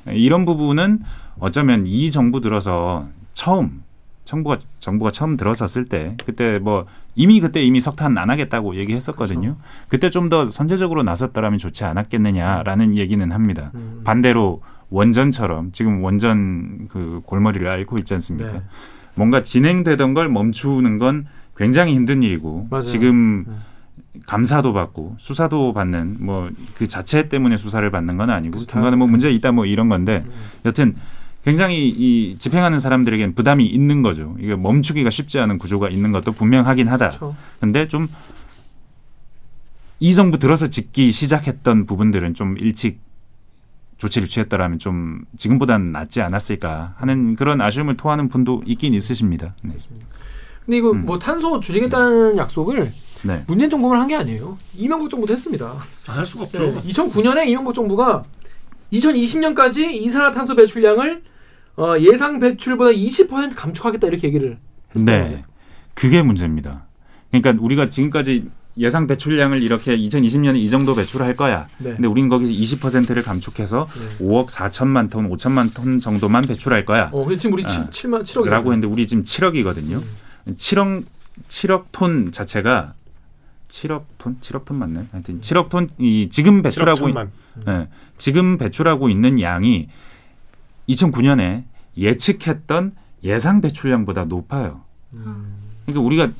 이런 부분은 어쩌면 이 정부 들어서 처음 정부가 정부가 처음 들어섰을 때 그때 뭐 이미 그때 이미 석탄 안 하겠다고 얘기했었거든요. 그때 좀 더 선제적으로 나섰더라면 좋지 않았겠느냐라는 얘기는 합니다.
음.
반대로 원전처럼 지금 원전 그 골머리를 앓고 있지 않습니까?
네.
뭔가 진행되던 걸 멈추는 건 굉장히 힘든 일이고
맞아요.
지금
네.
감사도 받고 수사도 받는 뭐 그 자체 때문에 수사를 받는 건 아니고. 중간에 뭐 문제 있다 뭐 이런 건데
음.
여튼 굉장히 이 집행하는 사람들에겐 부담이 있는 거죠. 이게 멈추기가 쉽지 않은 구조가 있는 것도 분명하긴 하다.
그렇죠.
근데 좀 이 정부 들어서 짓기 시작했던 부분들은 좀 일찍 조치를 취했더라면 좀 지금보다는 낫지 않았을까 하는 그런 아쉬움을 토하는 분도 있긴 있으십니다. 네.
근데 이거
음.
뭐 탄소 줄이겠다는 약속을
네.
문재인 정부만 한 게 아니에요. 이명박 정부도 했습니다.
안 할 수가 없죠.
네, 2009년에 이명박 정부가 2020년까지 이산화탄소 배출량을 어, 예상 배출보다 20% 감축하겠다 이렇게 얘기를 했어요.
네. 그게 문제입니다. 그러니까 우리가 지금까지 예상 배출량을 이렇게 2020년에 이 정도 배출할 거야.
네.
근데 우린 거기서 20%를 감축해서
네.
5억 4천만 톤, 5천만 톤 정도만 배출할 거야.
어, 지금 우리
아,
7, 만 7억
라고 했는데 우리 지금 7억이거든요.
음.
7억 7억 톤 자체가 7억 톤, 7억 톤 맞나요? 하여튼 7억 톤이 지금 배출하고 있,
7억 천만.
예, 지금 배출하고 있는 양이 2009년에 예측했던 예상 배출량보다 높아요.
음.
그러니까 우리가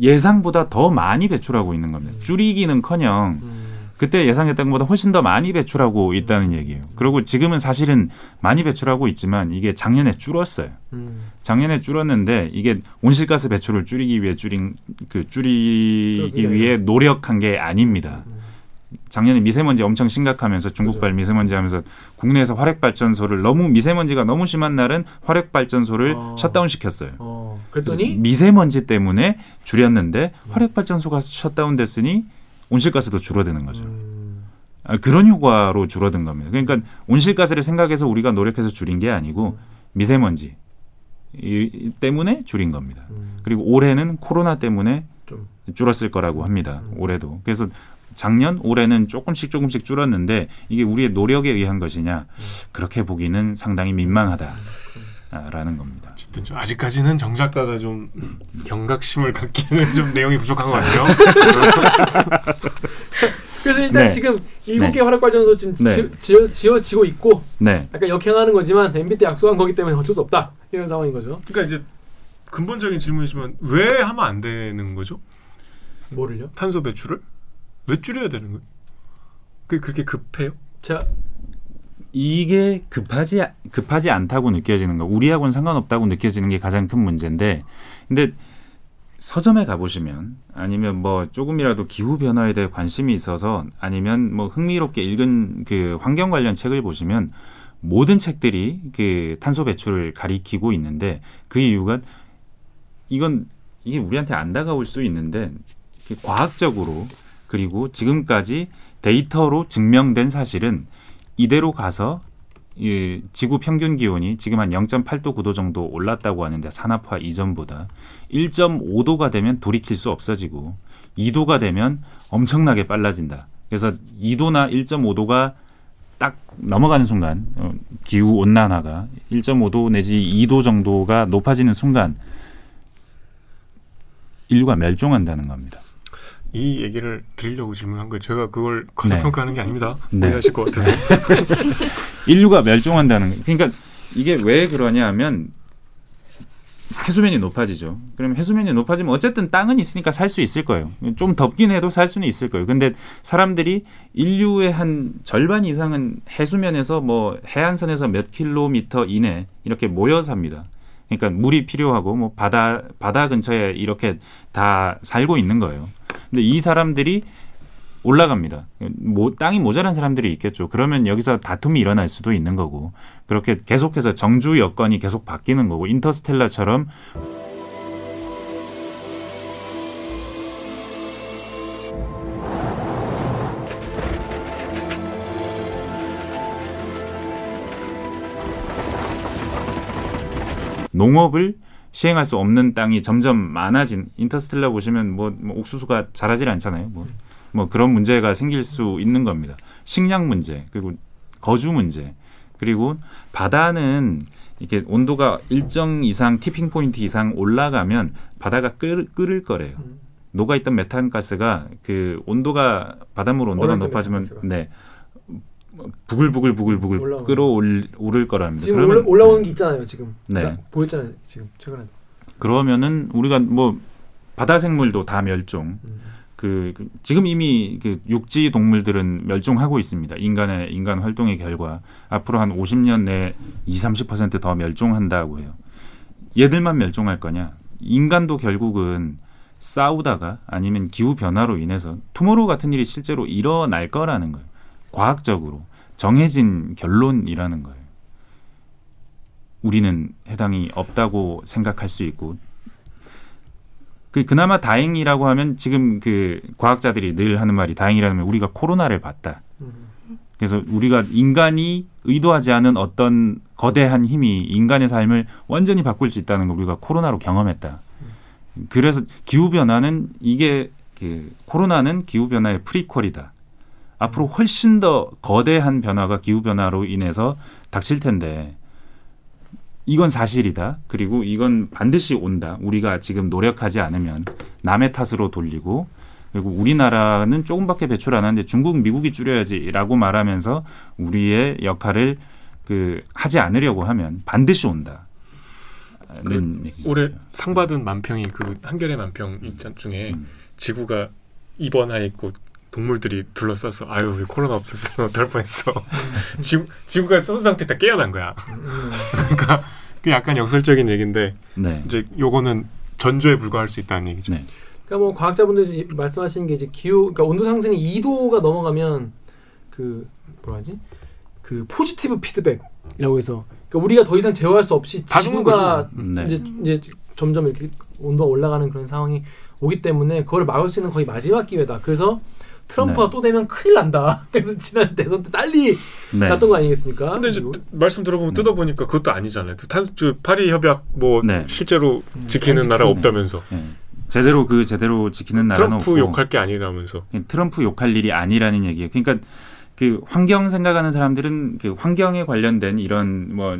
예상보다 더 많이 배출하고 있는 겁니다.
음.
줄이기는커녕
음.
그때 예상했던 것보다 훨씬 더 많이 배출하고 있다는 얘기예요. 그리고 지금은 사실은 많이 배출하고 있지만 이게 작년에 줄었어요.
음.
작년에 줄었는데 이게 온실가스 배출을 줄이기 위해 줄인 그 줄이기 위해 노력한 게 아닙니다.
음.
작년에 미세먼지 엄청 심각하면서 중국발
그죠.
미세먼지 하면서 국내에서 화력 발전소를 너무 미세먼지가 너무 심한 날은 화력 발전소를
어.
셧다운 시켰어요.
어, 그랬더니
미세먼지 때문에 줄였는데 화력 발전소가 셧다운 됐으니 온실가스도 줄어드는 거죠.
음.
아, 그런 효과로 줄어든 겁니다. 그러니까 온실가스를 생각해서 우리가 노력해서 줄인 게 아니고 미세먼지 이, 때문에 줄인 겁니다.
음.
그리고 올해는 코로나 때문에
좀.
줄었을 거라고 합니다.
음.
올해도. 그래서 작년, 올해는 조금씩 조금씩 줄었는데 이게 우리의 노력에 의한 것이냐
음.
그렇게 보기는 상당히 민망하다 라는 겁니다.
어쨌든 좀 아직까지는 정 작가가 좀 경각심을 갖기에는 좀 내용이 부족한 것 같아요.
그래서 일단
네.
지금 일곱
네.
개 화력 발전소 지금
네.
지어, 지어 지고 있고
네,
약간 역행하는 거지만 MB 때 약속한 거기 때문에 어쩔 수 없다 이런 상황인 거죠.
그러니까 이제 근본적인 질문이지만 왜 하면 안 되는 거죠?
뭐를요?
탄소 배출을 왜 줄여야 되는 거예요? 그게 그렇게 급해요?
자,
이게 급하지 급하지 않다고 느껴지는 거, 우리하고는 상관없다고 느껴지는 게 가장 큰 문제인데, 근데 서점에 가보시면 아니면 뭐 조금이라도 기후 변화에 대해 관심이 있어서 아니면 뭐 흥미롭게 읽은 그 환경 관련 책을 보시면 모든 책들이 그 탄소 배출을 가리키고 있는데 그 이유가 이건 이게 우리한테 안 다가올 수 있는데 이렇게 과학적으로 그리고 지금까지 데이터로 증명된 사실은 이대로 가서 이 지구 평균 기온이 지금 한 0.8도 9도 정도 올랐다고 하는데 산업화 이전보다 1.5도가 되면 돌이킬 수 없어지고 2도가 되면 엄청나게 빨라진다. 그래서 2도나 1.5도가 딱 넘어가는 순간 어, 기후 온난화가 1.5도 내지 2도 정도가 높아지는 순간 인류가 멸종한다는 겁니다.
이 얘기를 드리려고 질문한 거예요. 제가 그걸 과소평가하는 게 아닙니다.
네.
이해하실 것 같아서.
인류가 멸종한다는 거. 그러니까 이게 왜 그러냐면 해수면이 높아지죠. 그러면 해수면이 높아지면 어쨌든 땅은 있으니까 살 수 있을 거예요. 좀 덥긴 해도 살 수는 있을 거예요. 근데 사람들이 인류의 한 절반 이상은 해수면에서 뭐 해안선에서 몇 킬로미터 이내 이렇게 모여 삽니다. 그러니까 물이 필요하고 뭐 바다 바다 근처에 이렇게 다 살고 있는 거예요. 근데 이 사람들이 올라갑니다. 뭐 땅이 모자란 사람들이 있겠죠. 그러면 여기서 다툼이 일어날 수도 있는 거고 그렇게 계속해서 정주 여건이 계속 바뀌는 거고 인터스텔라처럼 농업을 시행할 수 없는 땅이 점점 많아진 인터스텔라 보시면 뭐, 뭐 옥수수가 자라질 않잖아요. 뭐, 뭐 그런 문제가 생길 수 있는 겁니다. 식량 문제 그리고 거주 문제 그리고 바다는 이렇게 온도가 일정 이상 티핑 포인트 이상 올라가면 바다가 끓, 끓을 거래요.
음.
녹아 있던 메탄 가스가 그 온도가 바닷물 온도가 높아지면. 네 부글부글 부글부글
올라오는
끓어오를 거랍니다.
지금
그러면
올라, 올라오는 게 있잖아요. 지금
네.
나- 보였잖아요. 지금 최근에.
그러면은 우리가 뭐 바다 생물도 다 멸종.
음.
그, 그 지금 이미 그 육지 동물들은 멸종하고 있습니다. 인간의 인간 활동의 결과 앞으로 한 50년 내에 2, 30%더 멸종한다고 해요. 얘들만 멸종할 거냐? 인간도 결국은 싸우다가 아니면 기후 변화로 인해서 투모로우 같은 일이 실제로 일어날 거라는 거예요. 과학적으로 정해진 결론이라는 거예요. 우리는 해당이 없다고 생각할 수 있고 그 그나마 다행이라고 하면 지금 그 과학자들이 늘 하는 말이 다행이라면 우리가 코로나를 봤다.
음.
그래서 우리가 인간이 의도하지 않은 어떤 거대한 힘이 인간의 삶을 완전히 바꿀 수 있다는 걸 우리가 코로나로 경험했다. 그래서 기후 변화는 이게 그 코로나는 기후 변화의 프리퀄이다. 앞으로 훨씬 더 거대한 변화가 기후 변화로 인해서 닥칠 텐데 이건 사실이다. 그리고 이건 반드시 온다. 우리가 지금 노력하지 않으면 남의 탓으로 돌리고 그리고 우리나라는 조금밖에 배출 안 하는데 중국, 미국이 줄여야지라고 말하면서 우리의 역할을 그 하지 않으려고 하면 반드시 온다. 는 얘기죠.
올해 상 받은 만평이 그 한겨레 만평 있잖 중에
음.
지구가 입원해 있고 동물들이 둘러싸서 아유 왜 코로나 없었으면 어떨 뻔했어. 지구 지구가 쏜 상태 다 깨어난 거야.
음.
그러니까 그 약간 역설적인 얘기인데
네.
이제 요거는 전조에 불과할 수 있다는 얘기죠.
네.
그러니까 뭐 과학자분들이 말씀하시는 게 이제 기후, 그러니까 온도 상승이 2도가 넘어가면 그 뭐라 하지? 그 포지티브 피드백이라고 해서 그러니까 우리가 더 이상 제어할 수 없이 지구가
거죠.
네.
이제 이제 점점 이렇게 온도가 올라가는 그런 상황이 오기 때문에 그걸 막을 수 있는 거의 마지막 기회다. 그래서 트럼프가
네.
또 되면 큰일 난다. 그래서 지난 대선 때 난리
네.
났던 거 아니겠습니까?
근데 이제 뜨- 말씀 들어보면
네.
뜯어보니까 그것도 아니잖아요. 탄, 저 파리 협약 뭐
네.
실제로
음,
지키는
안
나라. 없다면서
네. 제대로 그 제대로 지키는 나라는
트럼프
없고
욕할 게 아니라면서
트럼프 욕할 일이 아니라는 얘기예요. 그러니까 그 환경 생각하는 사람들은 그 환경에 관련된 이런 뭐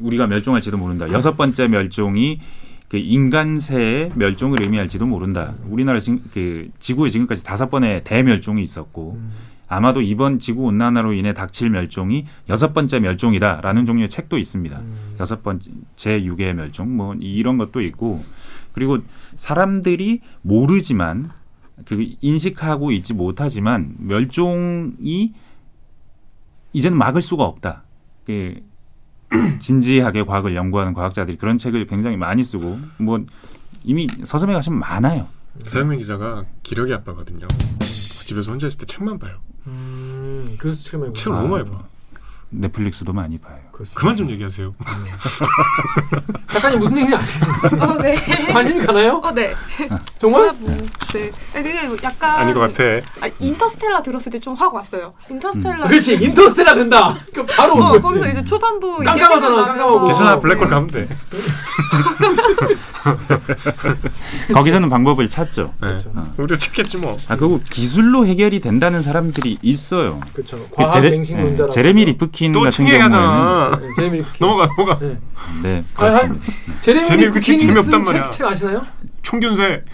우리가 멸종할지도 모른다. 여섯 번째 멸종이 그 인간세의 멸종을 의미할지도 모른다. 우리나라 지금 그 지구에 지금까지 다섯 번의 대멸종이 있었고
음.
아마도 이번 지구 온난화로 인해 닥칠 멸종이 여섯 번째 멸종이다라는 종류의 책도 있습니다.
음.
여섯 번째 제6의 멸종 뭐 이런 것도 있고 그리고 사람들이 모르지만 그 인식하고 있지 못하지만 멸종이 이제는 막을 수가 없다. 그 진지하게 과학을 연구하는 과학자들이 그런 책을 굉장히 많이 쓰고 뭐 이미 서점에 가시면 많아요.
서현민 기자가 기력이 아빠거든요. 집에서 혼자 있을 때 책만 봐요.
음, 그래서 책을 보나?
너무
아.
많이 봐.
넷플릭스도 많이 봐요.
그렇습니다.
그만 좀 얘기하세요.
작가님 무슨 얘기인지 아시나요?
어, 네.
관심이 가나요?
어, 네.
정말?
뭐, 네. 아니, 그게 약간
아닌 것 같아.
아, 인터스텔라 들었을 때 좀 확 왔어요. 인터스텔라.
음. 그렇지 인터스텔라 된다. 그럼 바로 온
어,
거지.
거기서 이제 초반부
깜깜하잖아, 깜깜하고.
괜찮아 블랙홀
네.
가면 돼.
거기서는 방법을 찾죠.
네.
그렇죠.
어.
우리도 찾겠지 뭐.
아 그리고 기술로 해결이 된다는 사람들이 있어요.
그렇죠.
그
과학
제레. 예, 제레미 리프킨
또
같은
챙겨
경우에는
가잖아.
네, 제레미.
넘어가 넘어가.
네.
네
아, 아,
그렇습니다.
제레미
재미- 그책 재미없단
쓴
말이야.
책, 책 아시나요?
총균쇠.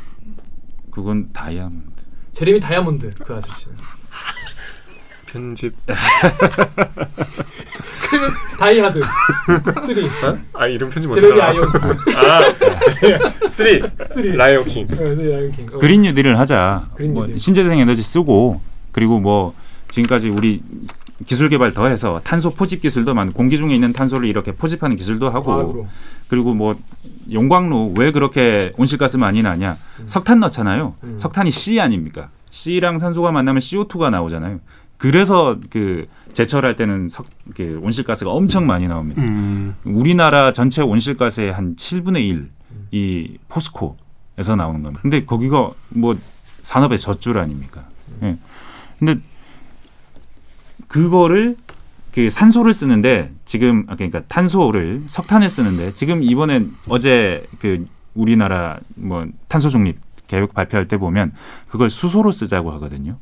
그건 다이아몬드.
제레미 다이아몬드 그 아저씨는.
편집.
그 다이하드 3.
어? 아 이름 편집
제레미
못하잖아.
아이언스.
아
three. three.
라이온 킹.
네, 네, 라이언 킹. 어.
그린 뉴딜을 하자.
그린
뭐
뉴딜.
신재생 에너지 쓰고 그리고 뭐 지금까지 우리 기술 개발 더해서 탄소 포집 기술도 많고 공기 중에 있는 탄소를 이렇게 포집하는 기술도 하고
과학으로.
그리고 뭐 용광로 왜 그렇게 온실가스 많이 나냐? 석탄 넣잖아요.
음.
석탄이 C 아닙니까? C랑 산소가 만나면 CO2가 나오잖아요. 그래서 그 제철할 때는 석, 그 온실가스가 엄청 많이 나옵니다.
음.
우리나라 전체 온실가스의 한 7분의 1이 포스코에서 나오는 겁니다. 근데 거기가 뭐 산업의 젖줄 아닙니까? 예. 근데 그거를 그 산소를 쓰는데 지금 아 그러니까 탄소를 석탄을 쓰는데 지금 이번에 어제 그 우리나라 뭐 탄소 중립 계획 발표할 때 보면 그걸 수소로 쓰자고 하거든요.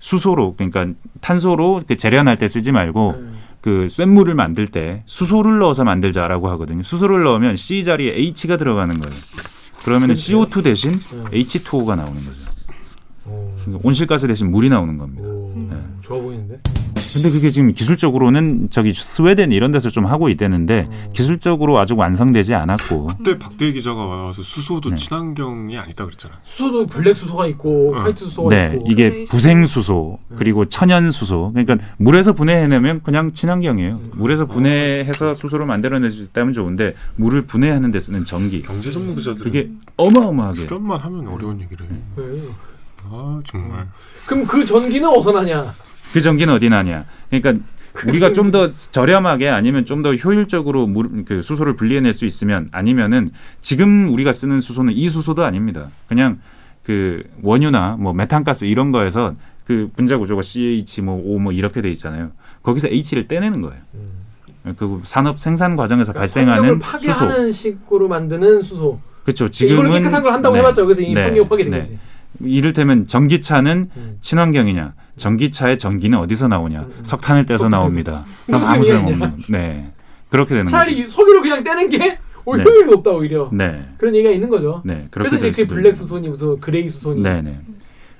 수소로 그러니까 탄소로 그 재련할 때 쓰지 말고
네.
그 쇳물을 만들 때 수소를 넣어서 만들자라고 하거든요. 수소를 넣으면 C 자리에 H가 들어가는 거예요. 그러면
그렇죠.
CO2 대신
네.
H2O가 나오는 거죠.
오.
그러니까 온실가스 대신 물이 나오는 겁니다.
오.
네.
좋아 보이는데.
근데 그게 지금 기술적으로는 저기 스웨덴 이런 데서 좀 하고 있다는데
어.
기술적으로 아직 완성되지 않았고
그때 박대희 기자가 와서 수소도
네.
친환경이 아니다 그랬잖아.
수소도 블랙 수소가 있고
어.
화이트 수소가
네
있고.
이게
그레이 수소.
부생 수소
음.
그리고 천연 수소 그러니까 물에서 분해해내면 그냥 친환경이에요.
음.
물에서 분해해서 수소를 만들어낼 수 있다면 좋은데 물을 분해하는 데 쓰는 전기
경제 전문 기자들
그게 어마어마하게
출연만 하면 어려운 얘기를 해.
네.
아 정말.
그럼 그 전기는 어디서 나냐?
그 전기는 어디 나냐? 그러니까 우리가 좀 더 저렴하게 아니면 좀 더 효율적으로 물, 그 수소를 분리해낼 수 있으면 아니면은 지금 우리가 쓰는 수소는 이 수소도 아닙니다. 그냥 그 원유나 뭐 메탄가스 이런 거에서 그 분자 구조가 CH 뭐 O 뭐 이렇게 돼 있잖아요. 거기서 H를 떼내는 거예요. 그 산업 생산 과정에서
그러니까
발생하는 수소.
파괴하는 식으로 만드는 수소.
그렇죠.
이걸
지금은
깨끗한 걸 한다고
네,
해봤자 여기서 이
네,
파괴된
네.
거지.
이를테면 전기차는
음.
친환경이냐? 전기차의 전기는 어디서 나오냐?
음, 음.
석탄을 떼서. 나옵니다. 그럼 아무
의미냐?
소용 없는. 네. 그렇게 되는 거죠.
차라리 석유를 그냥 때는 게 오히려
네.
높다 오히려.
네.
그런 얘기가 있는 거죠.
네.
그래서 이제
수소도
블랙 수소니 무슨 그레이 수소니.
네, 네.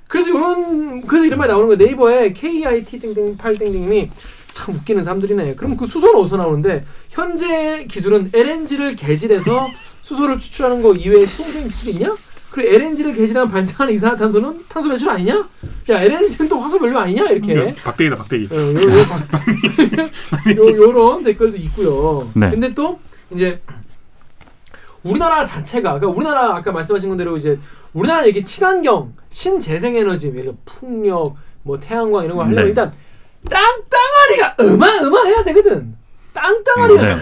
그래서 이런 그래서 이런 말이 나오는 거예요. 네이버에 KIT 땡땡 8 땡땡님이 참 웃기는 사람들이네. 그럼 그 수소는 어디서 나오는데 현재 기술은 LNG를 개질해서 수소를 추출하는 거 이외에 시공된 기술이 있냐? 그리고 LNG를 개질하면 발생하는 이산화탄소는 탄소 배출 아니냐? 자 LNG는 또 화석 연료 아니냐? 이렇게.
이거 박대희다 박대희.
어, 요, 요, 요, 요런 댓글도 있고요.
네.
근데 또 이제 우리나라 자체가 그러니까 우리나라 아까 말씀하신 대로 이제 우리나라 이게 친환경, 신재생에너지, 예를 들어 풍력, 뭐 태양광 이런 거 하려면
네.
일단 땅땅아리가 어마어마해야 되거든. 땅땅아리가
네.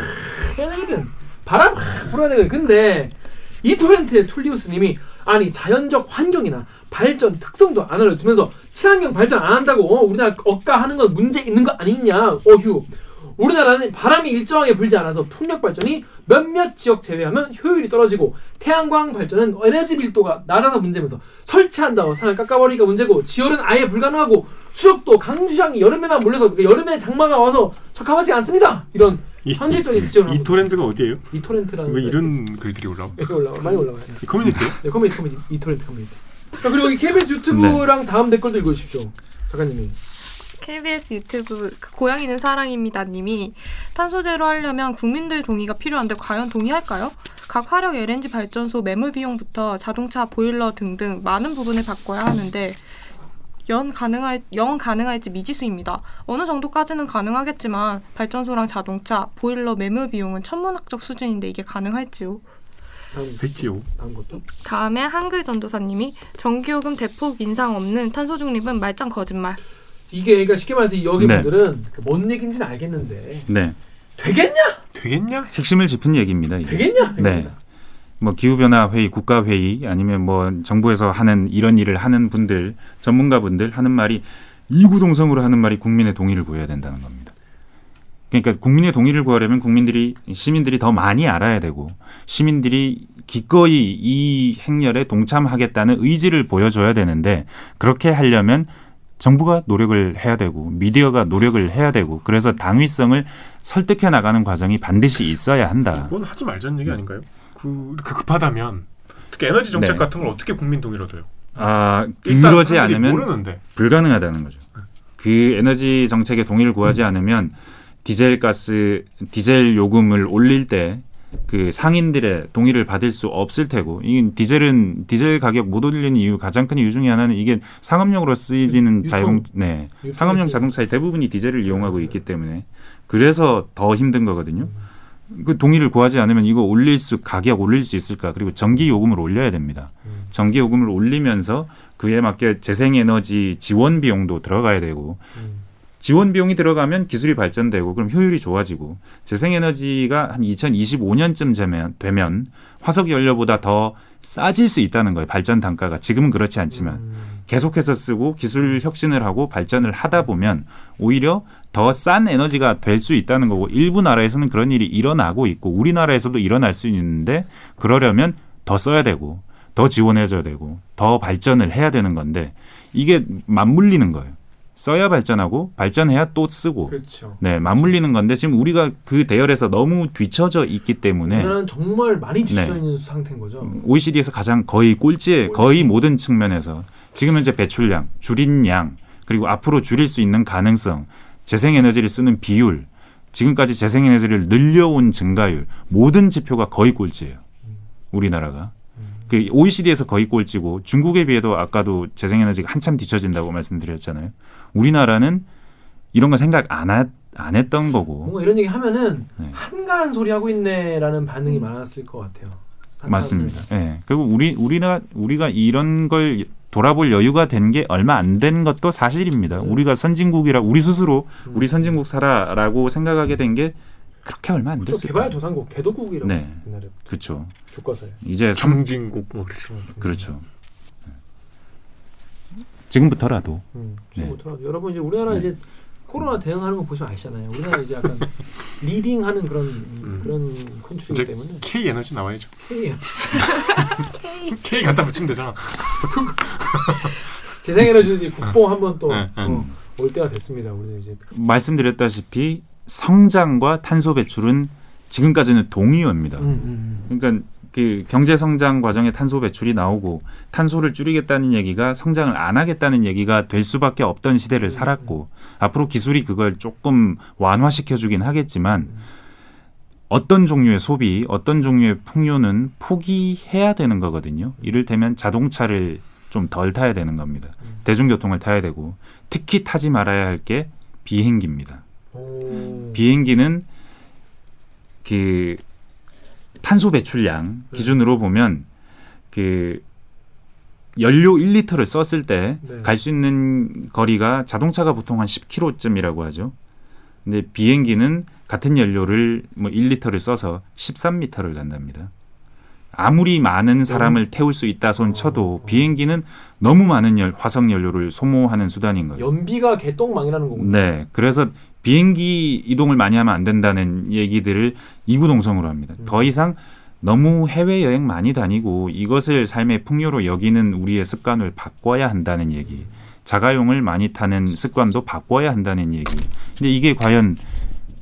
해야 되거든. 바람 확 불어야 되거든. 근데 이 토렌트의 툴리우스님이 아니 자연적 환경이나 발전 특성도 안 알려주면서 친환경 발전 안 한다고 어, 우리나라 억가하는 건 문제 있는 거 아니냐 어휴. 우리나라는 바람이 일정하게 불지 않아서 풍력 발전이 몇몇 지역 제외하면 효율이 떨어지고 태양광 발전은 에너지 밀도가 낮아서 문제면서 설치한다고 산을 깎아버리기가 문제고 지열은 아예 불가능하고 수력도 강수량이 여름에만 몰려서 여름에 장마가 와서 적합하지 않습니다. 이런
이-
현실적인 지적을
이 토렌트가 어디예요?
이 토렌트라는
왜 이런 글들이 올라와?
여기 올라와 많이 올라와요.
이 커뮤니티요?
네, 커뮤니티 커뮤니티 이 토렌트 커뮤니티. 자, 그리고 여기 KBS 유튜브랑
네.
다음 댓글도 읽어주십시오. 작가님이.
KBS 유튜브 그 고양이는 사랑입니다 님이 탄소 제로 하려면 국민들 동의가 필요한데 과연 동의할까요? 각 화력 LNG 발전소 매몰 비용부터 자동차 보일러 등등 많은 부분을 바꿔야 하는데 연 가능할 영 가능할지 미지수입니다. 어느 정도까지는 가능하겠지만 발전소랑 자동차 보일러 매몰 비용은 천문학적 수준인데 이게 가능할지요?
했지요.
다음 것도.
다음에 한글 전도사님이 전기요금 대폭 인상 없는 탄소 중립은 말짱 거짓말.
이게 그러니까 쉽게 말해서 여기
네.
분들은 그뭔 얘기인지는 알겠는데
네.
되겠냐?
되겠냐?
핵심을 짚은 얘기입니다. 이게.
되겠냐?
네.
이겁니다.
뭐 기후변화 회의, 국가 회의 아니면 뭐 정부에서 하는 이런 일을 하는 분들, 전문가분들 하는 말이 이구동성으로 하는 말이 국민의 동의를 구해야 된다는 겁니다. 그러니까 국민의 동의를 구하려면 국민들이 시민들이 더 많이 알아야 되고 시민들이 기꺼이 이 행렬에 동참하겠다는 의지를 보여줘야 되는데 그렇게 하려면 정부가 노력을 해야 되고 미디어가 노력을 해야 되고 그래서 당위성을 설득해 나가는 과정이 반드시 있어야 한다.
그건 하지 말자는 얘기 아닌가요? 그 이렇게 급하다면 특히 에너지 정책
네.
같은 걸 어떻게 국민 동의를 얻어요?
아 그러지 않으면
모르는데
불가능하다는 거죠. 그 에너지 정책에 동의를 구하지 않으면 디젤 가스 디젤 요금을 올릴 때 그 상인들의 동의를 받을 수 없을 테고 이 디젤은 디젤 가격 못 올리는 이유 가장 큰 이유 중에 하나는 이게 상업용으로 쓰이지는
유통.
자동 네
유통에
상업용
쓰이는.
자동차의 대부분이 디젤을 이용하고 있기 때문에 그래서 더 힘든 거거든요. 그 동의를 구하지 않으면 이거 올릴 수 가격 올릴 수 있을까? 그리고 전기 요금을 올려야 됩니다.
음.
전기 요금을 올리면서 그에 맞게 재생에너지 지원 비용도 들어가야 되고
음.
지원 비용이 들어가면 기술이 발전되고 그럼 효율이 좋아지고 재생에너지가 한 2025년쯤 되면, 되면 화석 연료보다 더 싸질 수 있다는 거예요. 발전 단가가 지금은 그렇지 않지만
음.
계속해서 쓰고 기술 혁신을 하고 발전을 하다 보면 오히려 더 싼 에너지가 될 수 있다는 거고 일부 나라에서는 그런 일이 일어나고 있고 우리나라에서도 일어날 수 있는데 그러려면 더 써야 되고 더 지원해줘야 되고 더 발전을 해야 되는 건데 이게 맞물리는 거예요. 써야 발전하고 발전해야 또 쓰고
그렇죠.
네 맞물리는 건데 지금 우리가 그 대열에서 너무 뒤처져 있기 때문에
우리나라는 정말 많이 뒤쳐져
네.
있는 상태인 거죠.
OECD에서 가장 거의 꼴찌에 거의 모든 측면에서 지금 현재 배출량, 줄인 양, 그리고 앞으로 줄일 수 있는 가능성, 재생에너지를 쓰는 비율, 지금까지 재생에너지를 늘려온 증가율 모든 지표가 거의 꼴찌예요. 우리나라가. 그 OECD에서 거의 꼴찌고 중국에 비해도 아까도 재생에너지가 한참 뒤처진다고 말씀드렸잖아요. 우리나라는 이런 거 생각 안, 하, 안 했던 거고
뭔가 이런 얘기 하면은
네.
한가한 소리 하고 있네라는 반응이 많았을 것 같아요. 한
맞습니다. 예. 그리고 우리 우리가 우리가 이런 걸 돌아볼 여유가 된 게 얼마 안 된 것도 사실입니다.
음.
우리가 선진국이라 우리 스스로
음.
우리 선진국 살아라고 생각하게 된 게 그렇게 얼마 안 됐어요.
개발 도상국, 개도국이라고
네.
옛날에
그렇죠.
교과서에.
이제 삼-
중진국 뭐 그렇죠.
그렇죠. 지금부터라도
음,
네.
지금부터 여러분 이제 우리나라
네.
이제 코로나 대응하는 거 보시면 아시잖아요. 우리나라 이제 약간 leading하는 그런 그런 country이기
이제
때문에
K 에너지 나와야죠.
K
K 갖다 붙이면 되잖아.
재생 에너지 이제 국뽕 한번 또
네, 네.
어, 올 때가 됐습니다. 우리는 이제
말씀드렸다시피 성장과 탄소 배출은 지금까지는 동의어입니다.
음, 음,
그러니까 그 경제 성장 과정에 탄소 배출이 나오고 탄소를 줄이겠다는 얘기가 성장을 안 하겠다는 얘기가 될 수밖에 없던 시대를 살았고 앞으로 기술이 그걸 조금 완화시켜 주긴 하겠지만 어떤 종류의 소비, 어떤 종류의 풍요는 포기해야 되는 거거든요. 이를테면 자동차를 좀 덜 타야 되는 겁니다. 대중교통을 타야 되고 특히 타지 말아야 할 게 비행기입니다.
오.
비행기는 그 탄소 배출량
네.
기준으로 보면 그 연료 1리터를 썼을 때
네.
갈수 있는 거리가 자동차가 보통 한 10km쯤이라고 하죠. 근데 비행기는 같은 연료를 뭐 1리터를 써서 13m를 간답니다. 아무리 많은 사람을 태울 수 있다 손 쳐도
어.
비행기는 너무 많은 열, 화석 연료를 소모하는 수단인 거예요.
연비가 개똥망이라는 거군요.
네. 그래서 비행기 이동을 많이 하면 안 된다는 얘기들을 이구동성으로 합니다.
음.
더 이상 너무 해외 여행 많이 다니고 이것을 삶의 풍요로 여기는 우리의 습관을 바꿔야 한다는 얘기. 자가용을 많이 타는 습관도 바꿔야 한다는 얘기. 근데 이게 과연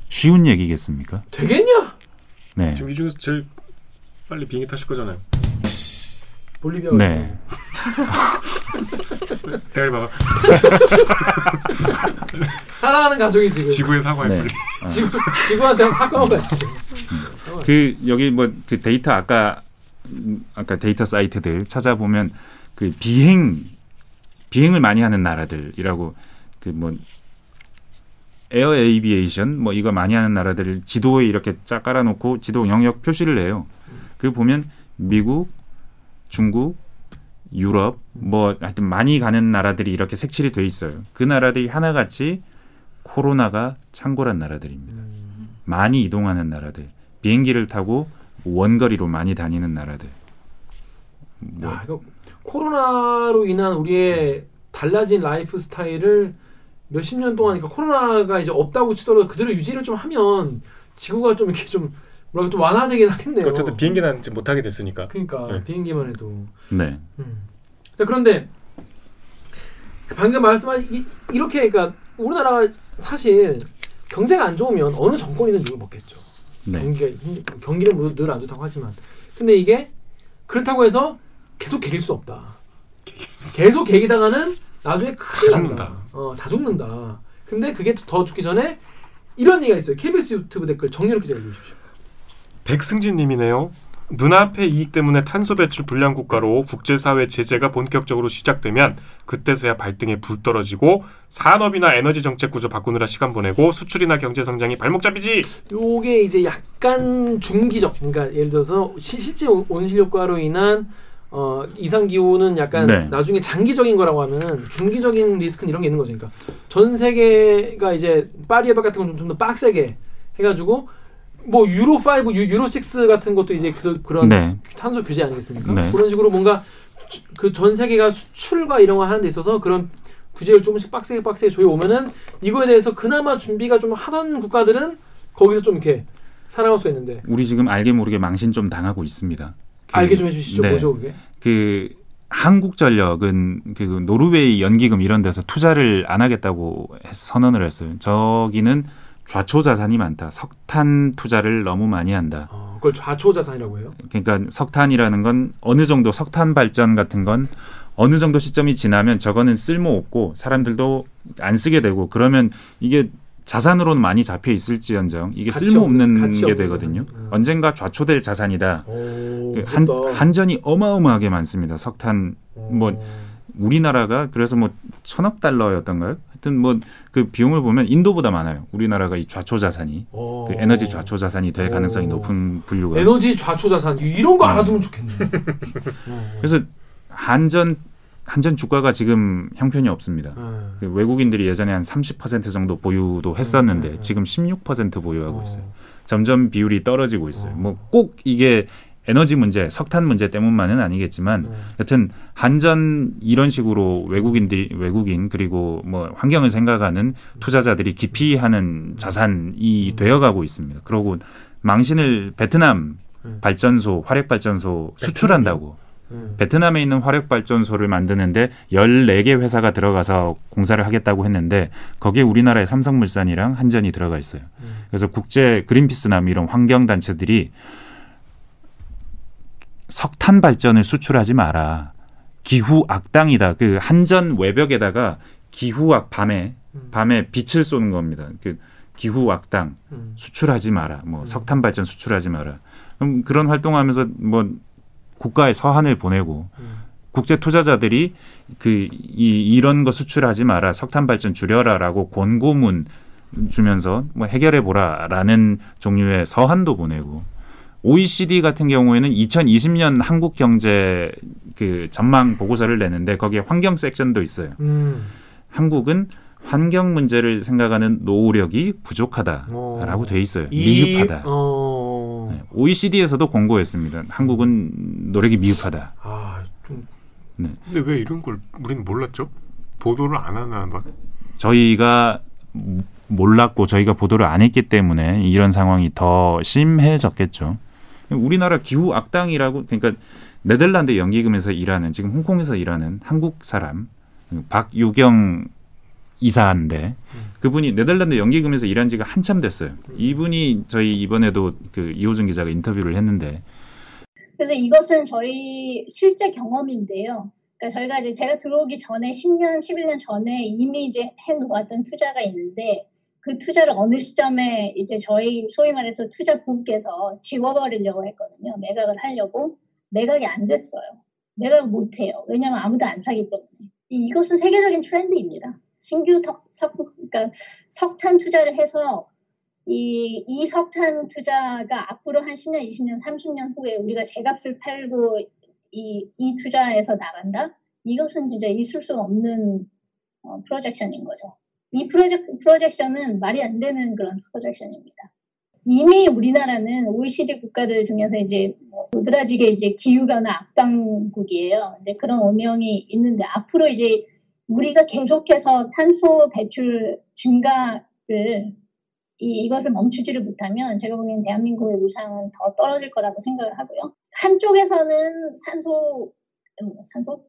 쉬운 얘기겠습니까?
되겠냐?
네.
지금 이 중에서 제일 빨리 비행기 타실 거잖아요.
볼리비아
네.
대가리 봐봐.
사랑하는 가족이 지금
지구의 사과에
네. 어.
지구 지구한테 사과가 지금.
그 여기 뭐 그 데이터 아까 음, 아까 데이터 사이트들 찾아보면 그 비행 비행을 많이 하는 나라들이라고 그 뭐 에어 에이비에이션 뭐 이거 많이 하는 나라들을 지도에 이렇게 쫙 깔아놓고 지도 영역 표시를 해요. 그 보면 미국, 중국, 유럽 뭐 하여튼 많이 가는 나라들이 이렇게 색칠이 돼 있어요. 그 나라들이 하나같이 코로나가 창궐한 나라들입니다.
음.
많이 이동하는 나라들, 비행기를 타고 원거리로 많이 다니는 나라들. 뭐
야, 이거 코로나로 인한 우리의 달라진 라이프 스타일을 몇십 년 동안 그러니까 코로나가 이제 없다고 치더라도 그대로 유지를 좀 하면 지구가 좀 이렇게 좀 뭐랄까 좀 완화되긴 하겠네요.
어쨌든 비행기는 이제 못 타게 됐으니까.
그러니까
네.
비행기만 해도.
네.
음. 자 그런데 그 방금 말씀하신 이- 이렇게 그러니까 우리나라가 사실 경제가 안 좋으면 어느 정권이든 욕을 먹겠죠.
네.
경기가 힘- 경기는 늘 안 좋다고 하지만 근데 이게 그렇다고 해서 계속 개길 수 없다. 계속 개기다가는 나중에 큰일
다
난다.
죽는다.
어, 다 죽는다. 근데 그게 더 죽기 전에 이런 얘기가 있어요. KBS 유튜브 댓글 정유럽 기자 읽어주십시오.
백승진님이네요. 눈앞의 이익 때문에 탄소 배출 불량 국가로 국제사회 제재가 본격적으로 시작되면 그때서야 발등에 불 떨어지고 산업이나 에너지 정책 구조 바꾸느라 시간 보내고 수출이나 경제 성장이 발목 잡이지.
요게 이제 약간 중기적, 그러니까 예를 들어서 시- 실제 온- 온실 효과로 인한 어, 이상 기후는 약간
네.
나중에 장기적인 거라고 하면은 중기적인 리스크는 이런 게 있는 거죠. 그러니까 전 세계가 이제 파리 협약 같은 건 좀 더 빡세게 해가지고 뭐 유로 5, 유, 유로 6 같은 것도 이제 그, 그런
네.
탄소 규제 아니겠습니까?
네.
그런 식으로 뭔가 그 전 세계가 수출과 이런 거 하는 데 있어서 그런 규제를 조금씩 빡세게 빡세게 조여 오면은 이거에 대해서 그나마 준비가 좀 하던 국가들은 거기서 좀 이렇게 살아갈 수 있는데
우리 지금 알게 모르게 망신 좀 당하고 있습니다. 그-
알게 좀 해주시죠.
네.
뭐죠 그게?
그 한국전력은 그 노르웨이 연기금 이런 데서 투자를 안 하겠다고 했- 선언을 했어요. 저기는 좌초 자산이 많다. 석탄 투자를 너무 많이 한다.
어, 그걸 좌초 자산이라고 해요.
그러니까 석탄이라는 건 어느 정도 석탄 발전 같은 건 어느 정도 시점이 지나면 저거는 쓸모 없고 사람들도 안 쓰게 되고 그러면 이게 자산으로는 많이 잡혀 있을지언정 이게
가치
쓸모
없는-
게 되거든요.
음.
언젠가 좌초될 자산이다.
오,
그 한. 한전이 어마어마하게 많습니다. 석탄 뭐
어.
우리나라가 그래서 뭐 천억 달러였던가요? 하여튼 뭐 그 비용을 보면 인도보다 많아요. 우리나라가 이 좌초 자산이
어.
그 에너지 좌초 자산이 될 가능성이
오.
높은 분류가.
에너지 좌초 자산 이런 거
음.
알아두면 좋겠네. 어.
그래서 한전 한전 주가가 지금 형편이 없습니다.
어.
그 외국인들이 예전에 한 30% 정도 보유도 했었는데
음, 음, 음.
지금 16% 보유하고
어.
있어요. 점점 비율이 떨어지고 있어요.
어.
뭐꼭 이게 에너지 문제, 석탄 문제 때문만은 아니겠지만
어.
여튼 한전 이런 식으로 외국인들이 외국인 그리고 뭐 환경을 생각하는 투자자들이 기피 하는 자산이
음.
되어 가고 있습니다. 그러고 망신을 베트남
음.
발전소 화력 발전소 수출한다고
음.
베트남에 있는 화력 발전소를 만드는데 14개 회사가 들어가서 공사를 하겠다고 했는데 거기에 우리나라의 삼성물산이랑 한전이 들어가 있어요.
음.
그래서 국제 그린피스나 뭐 이런 환경 단체들이 석탄 발전을 수출하지 마라. 기후 악당이다. 그 한전 외벽에다가 기후악 밤에
음.
밤에 빛을 쏘는 겁니다. 그 기후 악당
음.
수출하지 마라. 뭐
음.
석탄 발전 수출하지 마라. 음, 그런 활동하면서 뭐 국가에 서한을 보내고
음.
국제 투자자들이 그 이, 이런 거 수출하지 마라. 석탄 발전 줄여라라고 권고문 주면서 뭐 해결해 보라라는 종류의 서한도 보내고 OECD 같은 경우에는 2020년 한국 경제 그 전망 보고서를 내는데 거기에 환경 섹션도 있어요.
음.
한국은 환경 문제를 생각하는 노력이 부족하다라고
어.
돼 있어요.
이-
미흡하다.
어.
네, OECD에서도 공고했습니다. 한국은 노력이 미흡하다.
아, 좀
근데 왜 이런 걸 우리는 몰랐죠? 보도를 안 하나 봐.
저희가 몰랐고 저희가 보도를 안 했기 때문에 이런 상황이 더 심해졌겠죠. 우리나라 기후 악당이라고 그러니까 네덜란드 연기금에서 일하는 지금 홍콩에서 일하는 한국 사람 박유경 이사인데 그분이 네덜란드 연기금에서 일한 지가 한참 됐어요. 이분이 저희 이번에도 그 이호준 기자가 인터뷰를 했는데
그래서 이것은 저희 실제 경험인데요. 그러니까 저희가 이제 제가 들어오기 전에 10년, 11년 전에 이미 이제 해 놓았던 투자가 있는데 그 투자를 어느 시점에 이제 저희 소위 말해서 투자부께서 지워버리려고 했거든요. 매각을 하려고 매각이 안 됐어요. 매각을 못 해요. 왜냐하면 아무도 안 사기 때문에. 이- 이것은 세계적인 트렌드입니다. 신규 석, 석, 그러니까 석탄 투자를 해서 이, 이 석탄 투자가 앞으로 한 10년, 20년, 30년 후에 우리가 제값을 팔고 이, 이 투자에서 나간다? 이것은 진짜 있을 수 없는 어, 프로젝션인 거죠. 이 프로젝, 프로젝션은 말이 안 되는 그런 프로젝션입니다. 이미 우리나라는 OECD 국가들 중에서 이제 뭐 도드라지게 이제 기후변화 악당국이에요. 근데 그런 오명이 있는데 앞으로 이제 우리가 계속해서 탄소 배출 증가를 이, 이것을 멈추지를 못하면 제가 보기엔 대한민국의 위상은 더 떨어질 거라고 생각을 하고요. 한쪽에서는 산소, 음, 산소?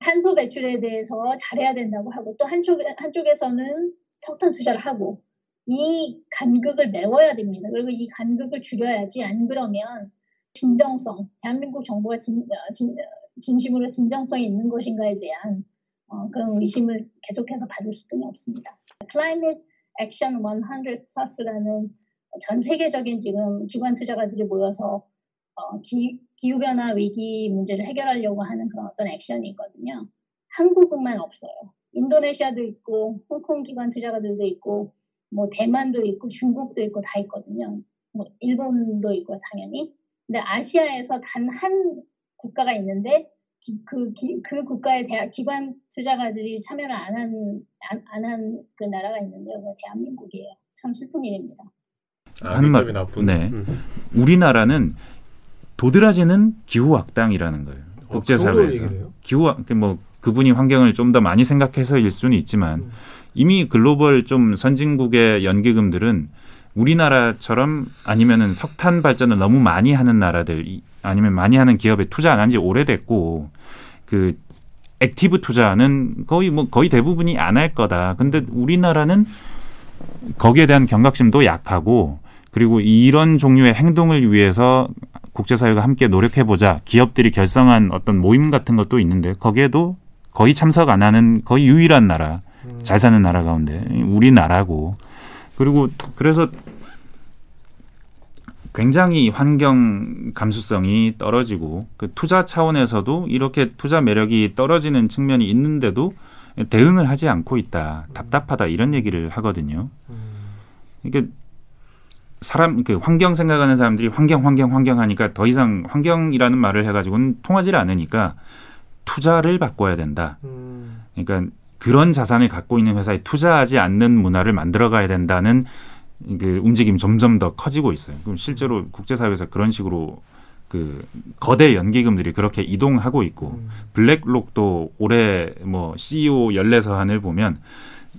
탄소 배출에 대해서 잘해야 된다고 하고 또 한쪽, 한쪽에서는 석탄 투자를 하고 이 간극을 메워야 됩니다. 그리고 이 간극을 줄여야지 안 그러면 진정성, 대한민국 정부가 진, 어, 진, 어, 진심으로 진정성이 있는 것인가에 대한 어, 그런 의심을 계속해서 받을 수밖에 없습니다. Climate Action 100 Plus라는 전 세계적인 지금 기관 투자가들이 모여서 어, 기, 기후변화 위기 문제를 해결하려고 하는 그런 어떤 액션이 있거든요. 한국만 없어요. 인도네시아도 있고, 홍콩 기관 투자가들도 있고, 뭐 대만도 있고, 중국도 있고 다 있거든요. 뭐 일본도 있고 당연히. 근데 아시아에서 단 한 국가가 있는데 그, 기, 그 국가의 대학, 기관 투자가들이 참여를 안 한, 안 한 그 나라가 있는데요. 그 대한민국이에요. 참 슬픈 일입니다.
아,
하는 말-
민감이 나쁜.
네.
음.
우리나라는 도드라지는 기후 악당이라는 거예요.
어, 그
국제사회에서? 기후 악- 뭐 그분이 환경을 좀 더 많이 생각해서일 수는 있지만
음.
이미 글로벌 좀 선진국의 연기금들은 우리나라처럼 아니면은 석탄 발전을 너무 많이 하는 나라들 이- 아니면 많이 하는 기업에 투자 안 한 지 오래됐고 그 active 투자는 거의 뭐 거의 대부분이 안 할 거다. 근데 우리나라는 거기에 대한 경각심도 약하고 그리고 이런 종류의 행동을 위해서 국제사회가 함께 노력해 보자. 기업들이 결성한 어떤 모임 같은 것도 있는데 거기에도 거의 참석 안 하는 거의 유일한 나라.
음.
잘 사는 나라 가운데 우리나라고 그리고 그래서 굉장히 환경 감수성이 떨어지고 그 투자 차원에서도 이렇게 투자 매력이 떨어지는 측면이 있는데도 대응을 하지 않고 있다 답답하다 이런 얘기를 하거든요.
음.
이게 사람 그 환경 생각하는 사람들이 환경 환경 환경 하니까 더 이상 환경이라는 말을 해가지고는 통하지를 않으니까 투자를 바꿔야 된다.
음.
그러니까 그런 자산을 갖고 있는 회사에 투자하지 않는 문화를 만들어가야 된다는 그 움직임이 점점 더 커지고 있어요. 그럼 실제로 국제사회에서 그런 식으로 그 거대 연기금들이 그렇게 이동하고 있고
음.
블랙록도 올해 뭐 CEO 연례 서한을 보면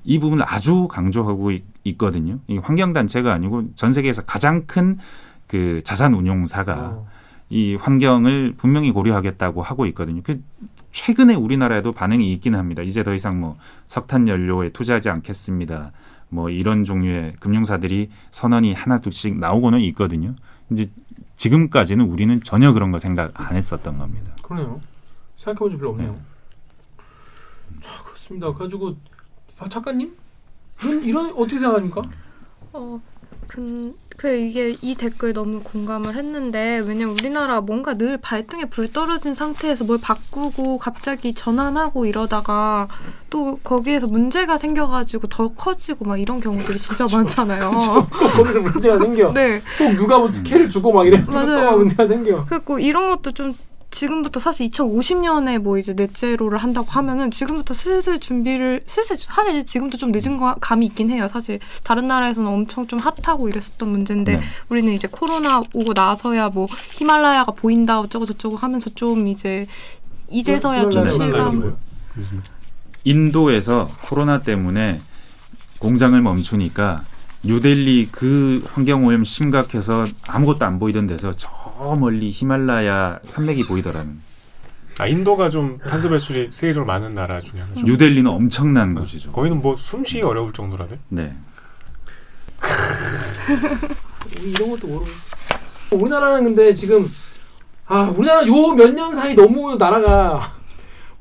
이 부분을 아주 강조하고 있, 있거든요. 이 환경 단체가 아니고 전 세계에서 가장 큰 그 자산 운용사가
어.
이 환경을 분명히 고려하겠다고 하고 있거든요. 그 최근에 우리나라에도 반응이 있기는 합니다. 이제 더 이상 뭐 석탄 연료에 투자하지 않겠습니다. 뭐 이런 종류의 금융사들이 선언이 하나 둘씩 나오고는 있거든요. 이제 지금까지는 우리는 전혀 그런 거 생각 안 했었던 겁니다.
그러네요. 생각해본 적 별로 없네요.
네.
자 그렇습니다. 가지고 박 작가님 이런 이런 어떻게 생각합니까?
어, 근, 그 이게 이 댓글 너무 공감을 했는데 왜냐면 우리나라 뭔가 늘 발등에 불 떨어진 상태에서 뭘 바꾸고 갑자기 전환하고 이러다가 또 거기에서 문제가 생겨가지고 더 커지고 막 이런 경우들이 진짜 많잖아요.
꼭 거기서 문제가 생겨.
네.
꼭 누가 뭐 특혜를 주고 막 이래.
맞아요.
또 문제가 생겨.
그리고 이런 것도 좀 지금부터 사실 2050년에 뭐 이제 넷제로를 한다고 하면은 지금부터 슬슬 준비를 슬슬 사실 지금도 좀 늦은 거 감이 있긴 해요. 사실 다른 나라에서는 엄청 좀 핫하고 이랬었던 문제인데
네.
우리는 이제 코로나 오고 나서야 뭐 히말라야가 보인다 어쩌고 저쩌고 하면서 좀 이제 이제서야 좀
히말라야, 히말라야
실감
뭐예요?
인도에서 코로나 때문에 공장을 멈추니까 뉴델리 그 환경 오염 심각해서 아무것도 안 보이던 데서 저 멀리 히말라야 산맥이 보이더라는.
아 인도가 좀 탄소 배출이 세계적으로 많은 나라 중에 하나죠.
뉴델리는 엄청난 곳이죠.
거기는 뭐 숨쉬기 어려울 정도라대.
네.
이런 것도 모르고. 우리나라는 근데 지금 아 우리나라 요 몇 년 사이 너무 나라가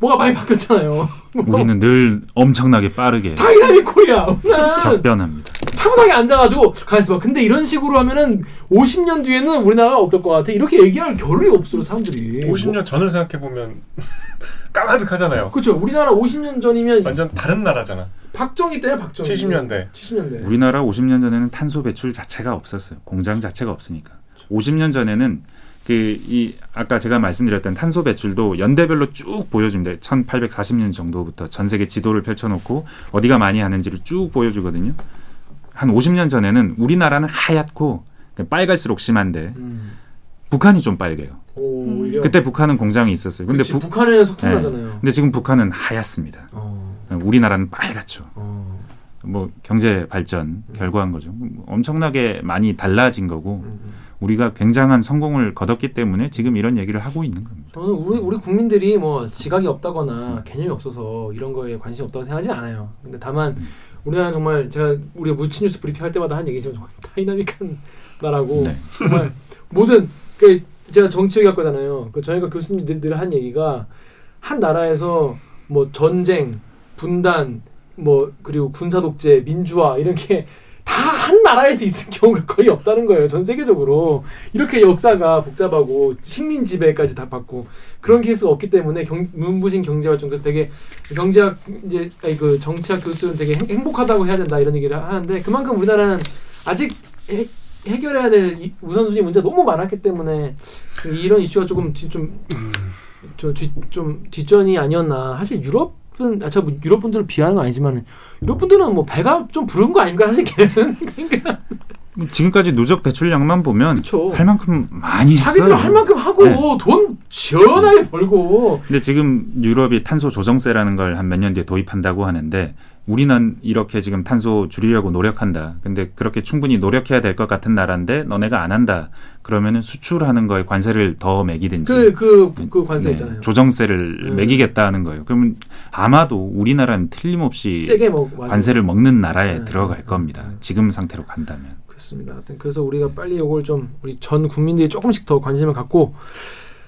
뭐가 많이 바뀌었잖아요.
우리는 늘 엄청나게 빠르게
dynamic Korea. 우리나라는
격변합니다.
차분하게 앉아가지고 가만있어 봐. 근데 이런 식으로 하면은 50년 뒤에는 우리나라가 어떨 것 같아? 이렇게 얘기할 겨를이 없어 사람들이.
50년 전을 생각해 보면 까마득하잖아요.
그렇죠. 우리나라 50년 전이면
완전 다른 나라잖아.
박정희 때야 박정희.
70년대.
70년대.
우리나라 50년 전에는 탄소 배출 자체가 없었어요. 공장 자체가 없으니까. 50년 전에는 그 이 아까 제가 말씀드렸던 탄소 배출도 연대별로 쭉 보여줍니다. 1840년 정도부터 전 세계 지도를 펼쳐놓고 어디가 많이 하는지를 쭉 보여주거든요. 한 50년 전에는 우리나라는 하얗고 빨갈수록 심한데
음.
북한이 좀 빨개요.
오,
그때 북한은 공장이 있었어요. 근데
그치,
북,
북한에는 석탄
네. 근데 지금 북한은 하얗습니다.
어,
우리나라는 빨갛죠.
어.
뭐 경제 발전 결과인 거죠. 엄청나게 많이 달라진 거고
음, 음.
우리가 굉장한 성공을 거뒀기 때문에 지금 이런 얘기를 하고 있는 겁니다.
저는 우리 우리 국민들이 뭐 지각이 없다거나 개념이 없어서 이런 거에 관심이 없다고 생각하진 않아요. 근데 다만 우리나라 정말 제가 우리가 무치 뉴스 브리핑 할 때마다 한 얘기지만 정말 다이나믹한 나라고
네.
정말 모든 그 제가 정치외교학과잖아요. 그 저희가 교수님들 늘한 얘기가 한 나라에서 뭐 전쟁, 분단, 뭐 그리고 군사 독재, 민주화 이런 게 다 한 나라에서 있을 경우가 거의 없다는 거예요. 전 세계적으로 이렇게 역사가 복잡하고 식민 지배까지 다 받고 그런 케이스가 없기 때문에 경, 눈부신 경제 활동 그래서 되게 경제학 이제 아니 그 정치학 교수는 되게 행, 행복하다고 해야 된다 이런 얘기를 하는데 그만큼 우리나라는 아직 해, 해결해야 될 이- 우선순위 문제가 너무 많았기 때문에 이런 이슈가 조금 뒤, 좀, 저, 뒤, 좀 뒷전이 아니었나. 사실 유럽 은, 아, 저 유럽 분들을 비하는 건 아니지만 유럽 분들은 뭐 배가 좀 부른 거 아닙니까? 사실 걔는. 그러니까
지금까지 누적 배출량만 보면
그쵸.
할 만큼 많이 했어요.
자기들 할 만큼 하고
네.
돈 시원하게 벌고.
근데 지금 유럽이 탄소 조정세라는 걸 한 몇 년 뒤에 도입한다고 하는데 우리는 이렇게 지금 탄소 줄이려고 노력한다. 근데 그렇게 충분히 노력해야 될 것 같은 나라인데 너네가 안 한다. 그러면은 수출하는 거에 관세를 더 매기든지
그, 그, 그 관세
네,
있잖아요.
조정세를
음.
매기겠다는 거예요. 그러면 아마도 우리나라는 틀림없이
세게 먹.
관세를 먹는 나라에
네.
들어갈 겁니다.
네.
지금 상태로 간다면.
그렇습니다. 하여튼 그래서 우리가 빨리 이걸 좀 우리 전 국민들이 조금씩 더 관심을 갖고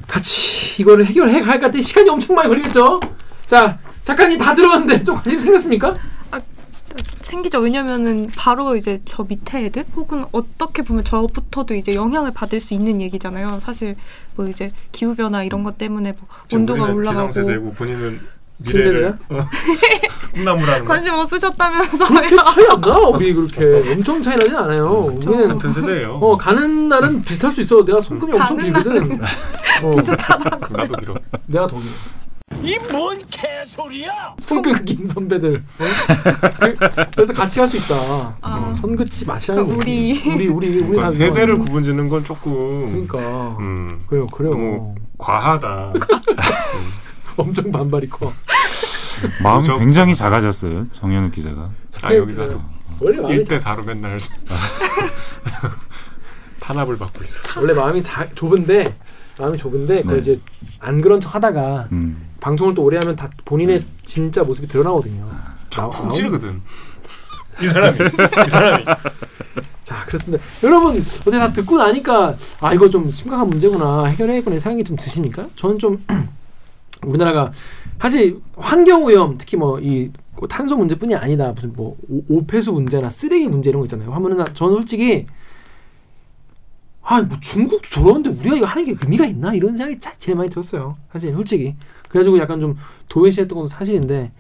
같이 이거를 해결해 갈것 같아 시간이 엄청 많이 걸리겠죠. 자 작가님 다 들었는데 좀 관심 생겼습니까?
생기죠. 왜냐면은 바로 이제 저 밑에 애들 혹은 어떻게 보면 저부터도 이제 영향을 받을 수 있는 얘기잖아요. 사실 뭐 이제 기후 변화 이런 것 때문에 뭐 온도가 올라가고
기상세대고 본인은? 미래를 어, 꿈나무라는 거
관심 없으셨다면서요.
그렇게 차이 안 나. 우리 그렇게 엄청 차이 나진 않아요. 우리는
같은 세대예요.
어 가는 날은 비슷할 수 있어. 내가 손금이 엄청 길거든. 어,
나도 길어.
내가 더 길어.
이 뭔 개소리야!
긴 선배들. 어? 그- 그래서 같이 갈수 있다.
아.
어, 선 긋지 마시라는
그러니까
얘기.
우리-
우리 우리 우리
그러니까
다
세대를 구분짓는 건 조금
그러니까
음,
그래요 그래요.
너무 과하다.
엄청 반발이 커.
마음이
그죠?
굉장히 작아졌어요. 정현욱 기자가.
아 여기서도
원래 마음이
1대 4로 맨날 탄압을 받고 있었어.
원래 마음이 자, 좁은데 마음이 좁은데 그걸
네.
이제 안 그런 척 하다가
음.
방송을 또 오래 하면 다 본인의 진짜 모습이 드러나거든요. 나-
훅
나오는-
찌르거든. 이 사람이 이 사람이
자 그렇습니다. 여러분 어떻게 다 듣고 나니까 아 이거 좀 심각한 문제구나 해결해야겠구나 생각이 좀 드십니까? 저는 좀 우리나라가 사실 환경 오염 특히 뭐 이 탄소 문제뿐이 아니다 무슨 뭐 오- 오폐수 문제나 쓰레기 문제 이런 거 있잖아요. 하면은 저는 솔직히 아뭐 중국도 저러는데 우리가 이거 하는 게 의미가 있나 이런 생각이 자- 제일 많이 들었어요. 사실 솔직히 그래가지고 약간 좀 도외시했던 것도 사실인데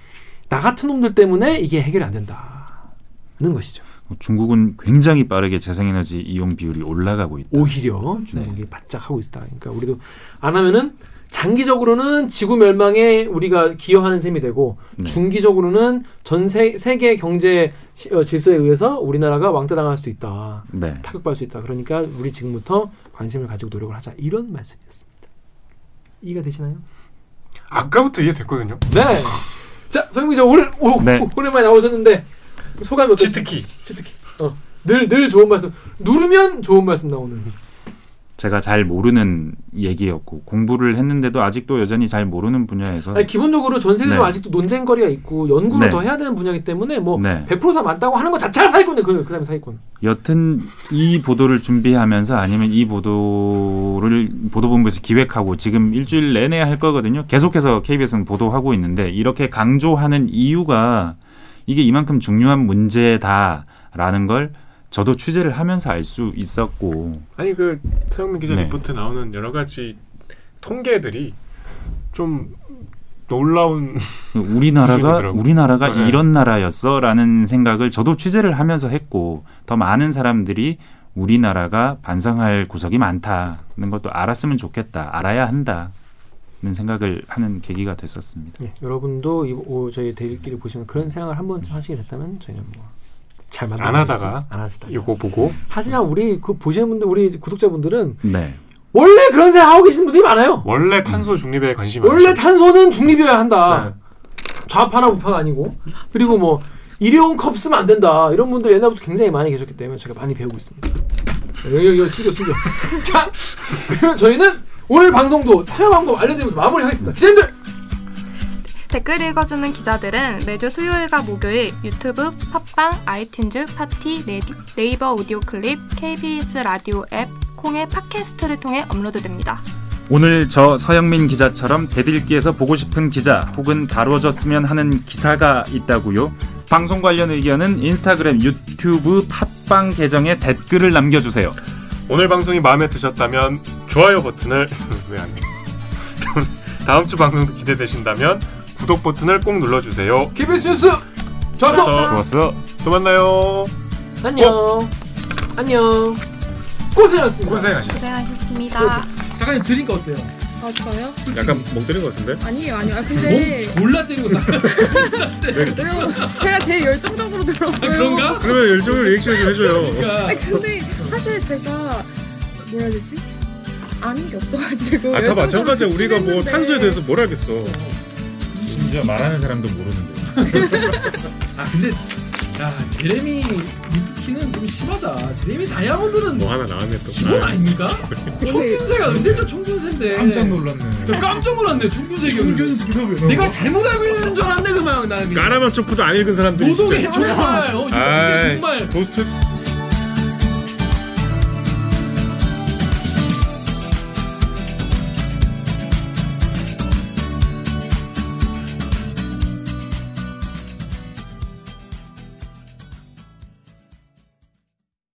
나 같은 놈들 때문에 이게 해결이 안 된다는 것이죠.
중국은 굉장히 빠르게 재생에너지 이용 비율이 올라가고 있다.
오히려 중국이 바짝 하고 있다. 그러니까 우리도 안 하면은 장기적으로는 지구 멸망에 우리가 기여하는 셈이 되고
네.
중기적으로는 전 세, 세계 경제 시- 어, 질서에 의해서 우리나라가 왕따 당할 수도 있다.
네.
타격받을 수 있다. 그러니까 우리 지금부터 관심을 가지고 노력을 하자. 이런 말씀이었습니다. 이해가 되시나요?
아까부터 이해됐거든요.
네. 자, 성민 기자 오늘 오,
네.
오랜만에 나오셨는데 소감이 어떠십니까?
치트키.
치트키. 어. 늘, 늘 좋은 말씀. 누르면 좋은 말씀 나오는.
제가 잘 모르는 얘기였고 공부를 했는데도 아직도 여전히 잘 모르는 분야에서
아니, 기본적으로 전 세계적으로
네.
아직도 논쟁거리가 있고 연구를
네.
더 해야 되는 분야이기 때문에 뭐
네.
100%다 맞다고 하는 것 자체가 사기꾼이에요. 그, 그다음에 사기꾼.
여튼 이 보도를 준비하면서 아니면 이 보도를 보도본부에서 기획하고 지금 일주일 내내 할 거거든요. 계속해서 KBS는 보도하고 있는데 이렇게 강조하는 이유가 이게 이만큼 중요한 문제다라는 걸 저도 취재를 하면서 알 수 있었고
아니 그 서영민 기자
네.
리포트에 나오는 여러 가지 통계들이 좀 놀라운
우리나라가
수준이더라고요.
우리나라가
네.
이런 나라였어라는 생각을 저도 취재를 하면서 했고 더 많은 사람들이 우리나라가 반성할 구석이 많다는 것도 알았으면 좋겠다. 알아야 한다 는 생각을 하는 계기가 됐었습니다.
예, 여러분도 이, 오, 저희 대일기를 보시면 그런 생각을 한 번쯤 하시게 됐다면 저희는 뭐 잘 만들
안 하다가
안 하시다.
이거 보고
하지만 우리 그 보시는 분들 우리 구독자분들은
네.
원래 그런 생각 하고 계신 분들이 많아요.
원래 탄소 중립에 관심이
원래
많으시죠.
탄소는 중립이어야 한다.
네.
좌파나 우파가 아니고 그리고 뭐 일회용 컵 쓰면 안 된다 이런 분들 옛날부터 굉장히 많이 계셨기 때문에 제가 많이 배우고 있습니다. 이거 이거 숨겨 숨겨. 자 그러면 저희는 오늘 방송도 참여 방법 알려드리면서 마무리하겠습니다. 기자님들
댓글 읽어주는 기자들은 매주 수요일과 목요일 유튜브, 팟빵, 아이튠즈, 팟티, 네디, 네이버 오디오 클립, KBS 라디오 앱, 콩의 팟캐스트를 통해 업로드됩니다.
오늘 저 서영민 기자처럼 댓읽기에서 보고 싶은 기자 혹은 다뤄졌으면 하는 기사가 있다고요? 방송 관련 의견은 인스타그램, 유튜브, 팟빵 계정에 댓글을 남겨주세요.
오늘 방송이 마음에 드셨다면 좋아요 버튼을 왜 안 해? 다음 주 방송도 기대되신다면 구독 버튼을 꼭 눌러주세요.
KBS 뉴스 좋았어.
좋았어.
또 만나요.
안녕. 안녕. 고생하셨습니다.
고생하셨습니다.
고생하셨습니다.
잠깐 드니까 어때요?
아 저요?
약간 멍 때린 것 같은데?
아니에요 아니요 아, 근데
졸라 때리고 사.
왜냐면 제가 되게 열정적으로 들었어요
그러면 열정을 리액션 좀 해줘요.
아니, 근데 사실 제가 뭐라 해야 되지? 아는 게 없어가지고
아다 마찬가지야. 우리가 뭐
했는데.
탄소에 대해서 뭘 알겠어.
심지어 말하는 사람도 모르는데.
아 근데 야 제레미 키는 좀 심하다. 제레미 다이아몬드는
뭐 하나 나왔네 또.
기본
아,
아닙니까? 청균세가 은대적 청균세인데.
깜짝 놀랐네.
저 깜짝 놀랐네 청균세 경우. 내가 잘못 알고 있는 줄 알았네 그만 나는.
까라만 점프도 안 읽은 사람들이
노동의. 정말 어, 정말
도스트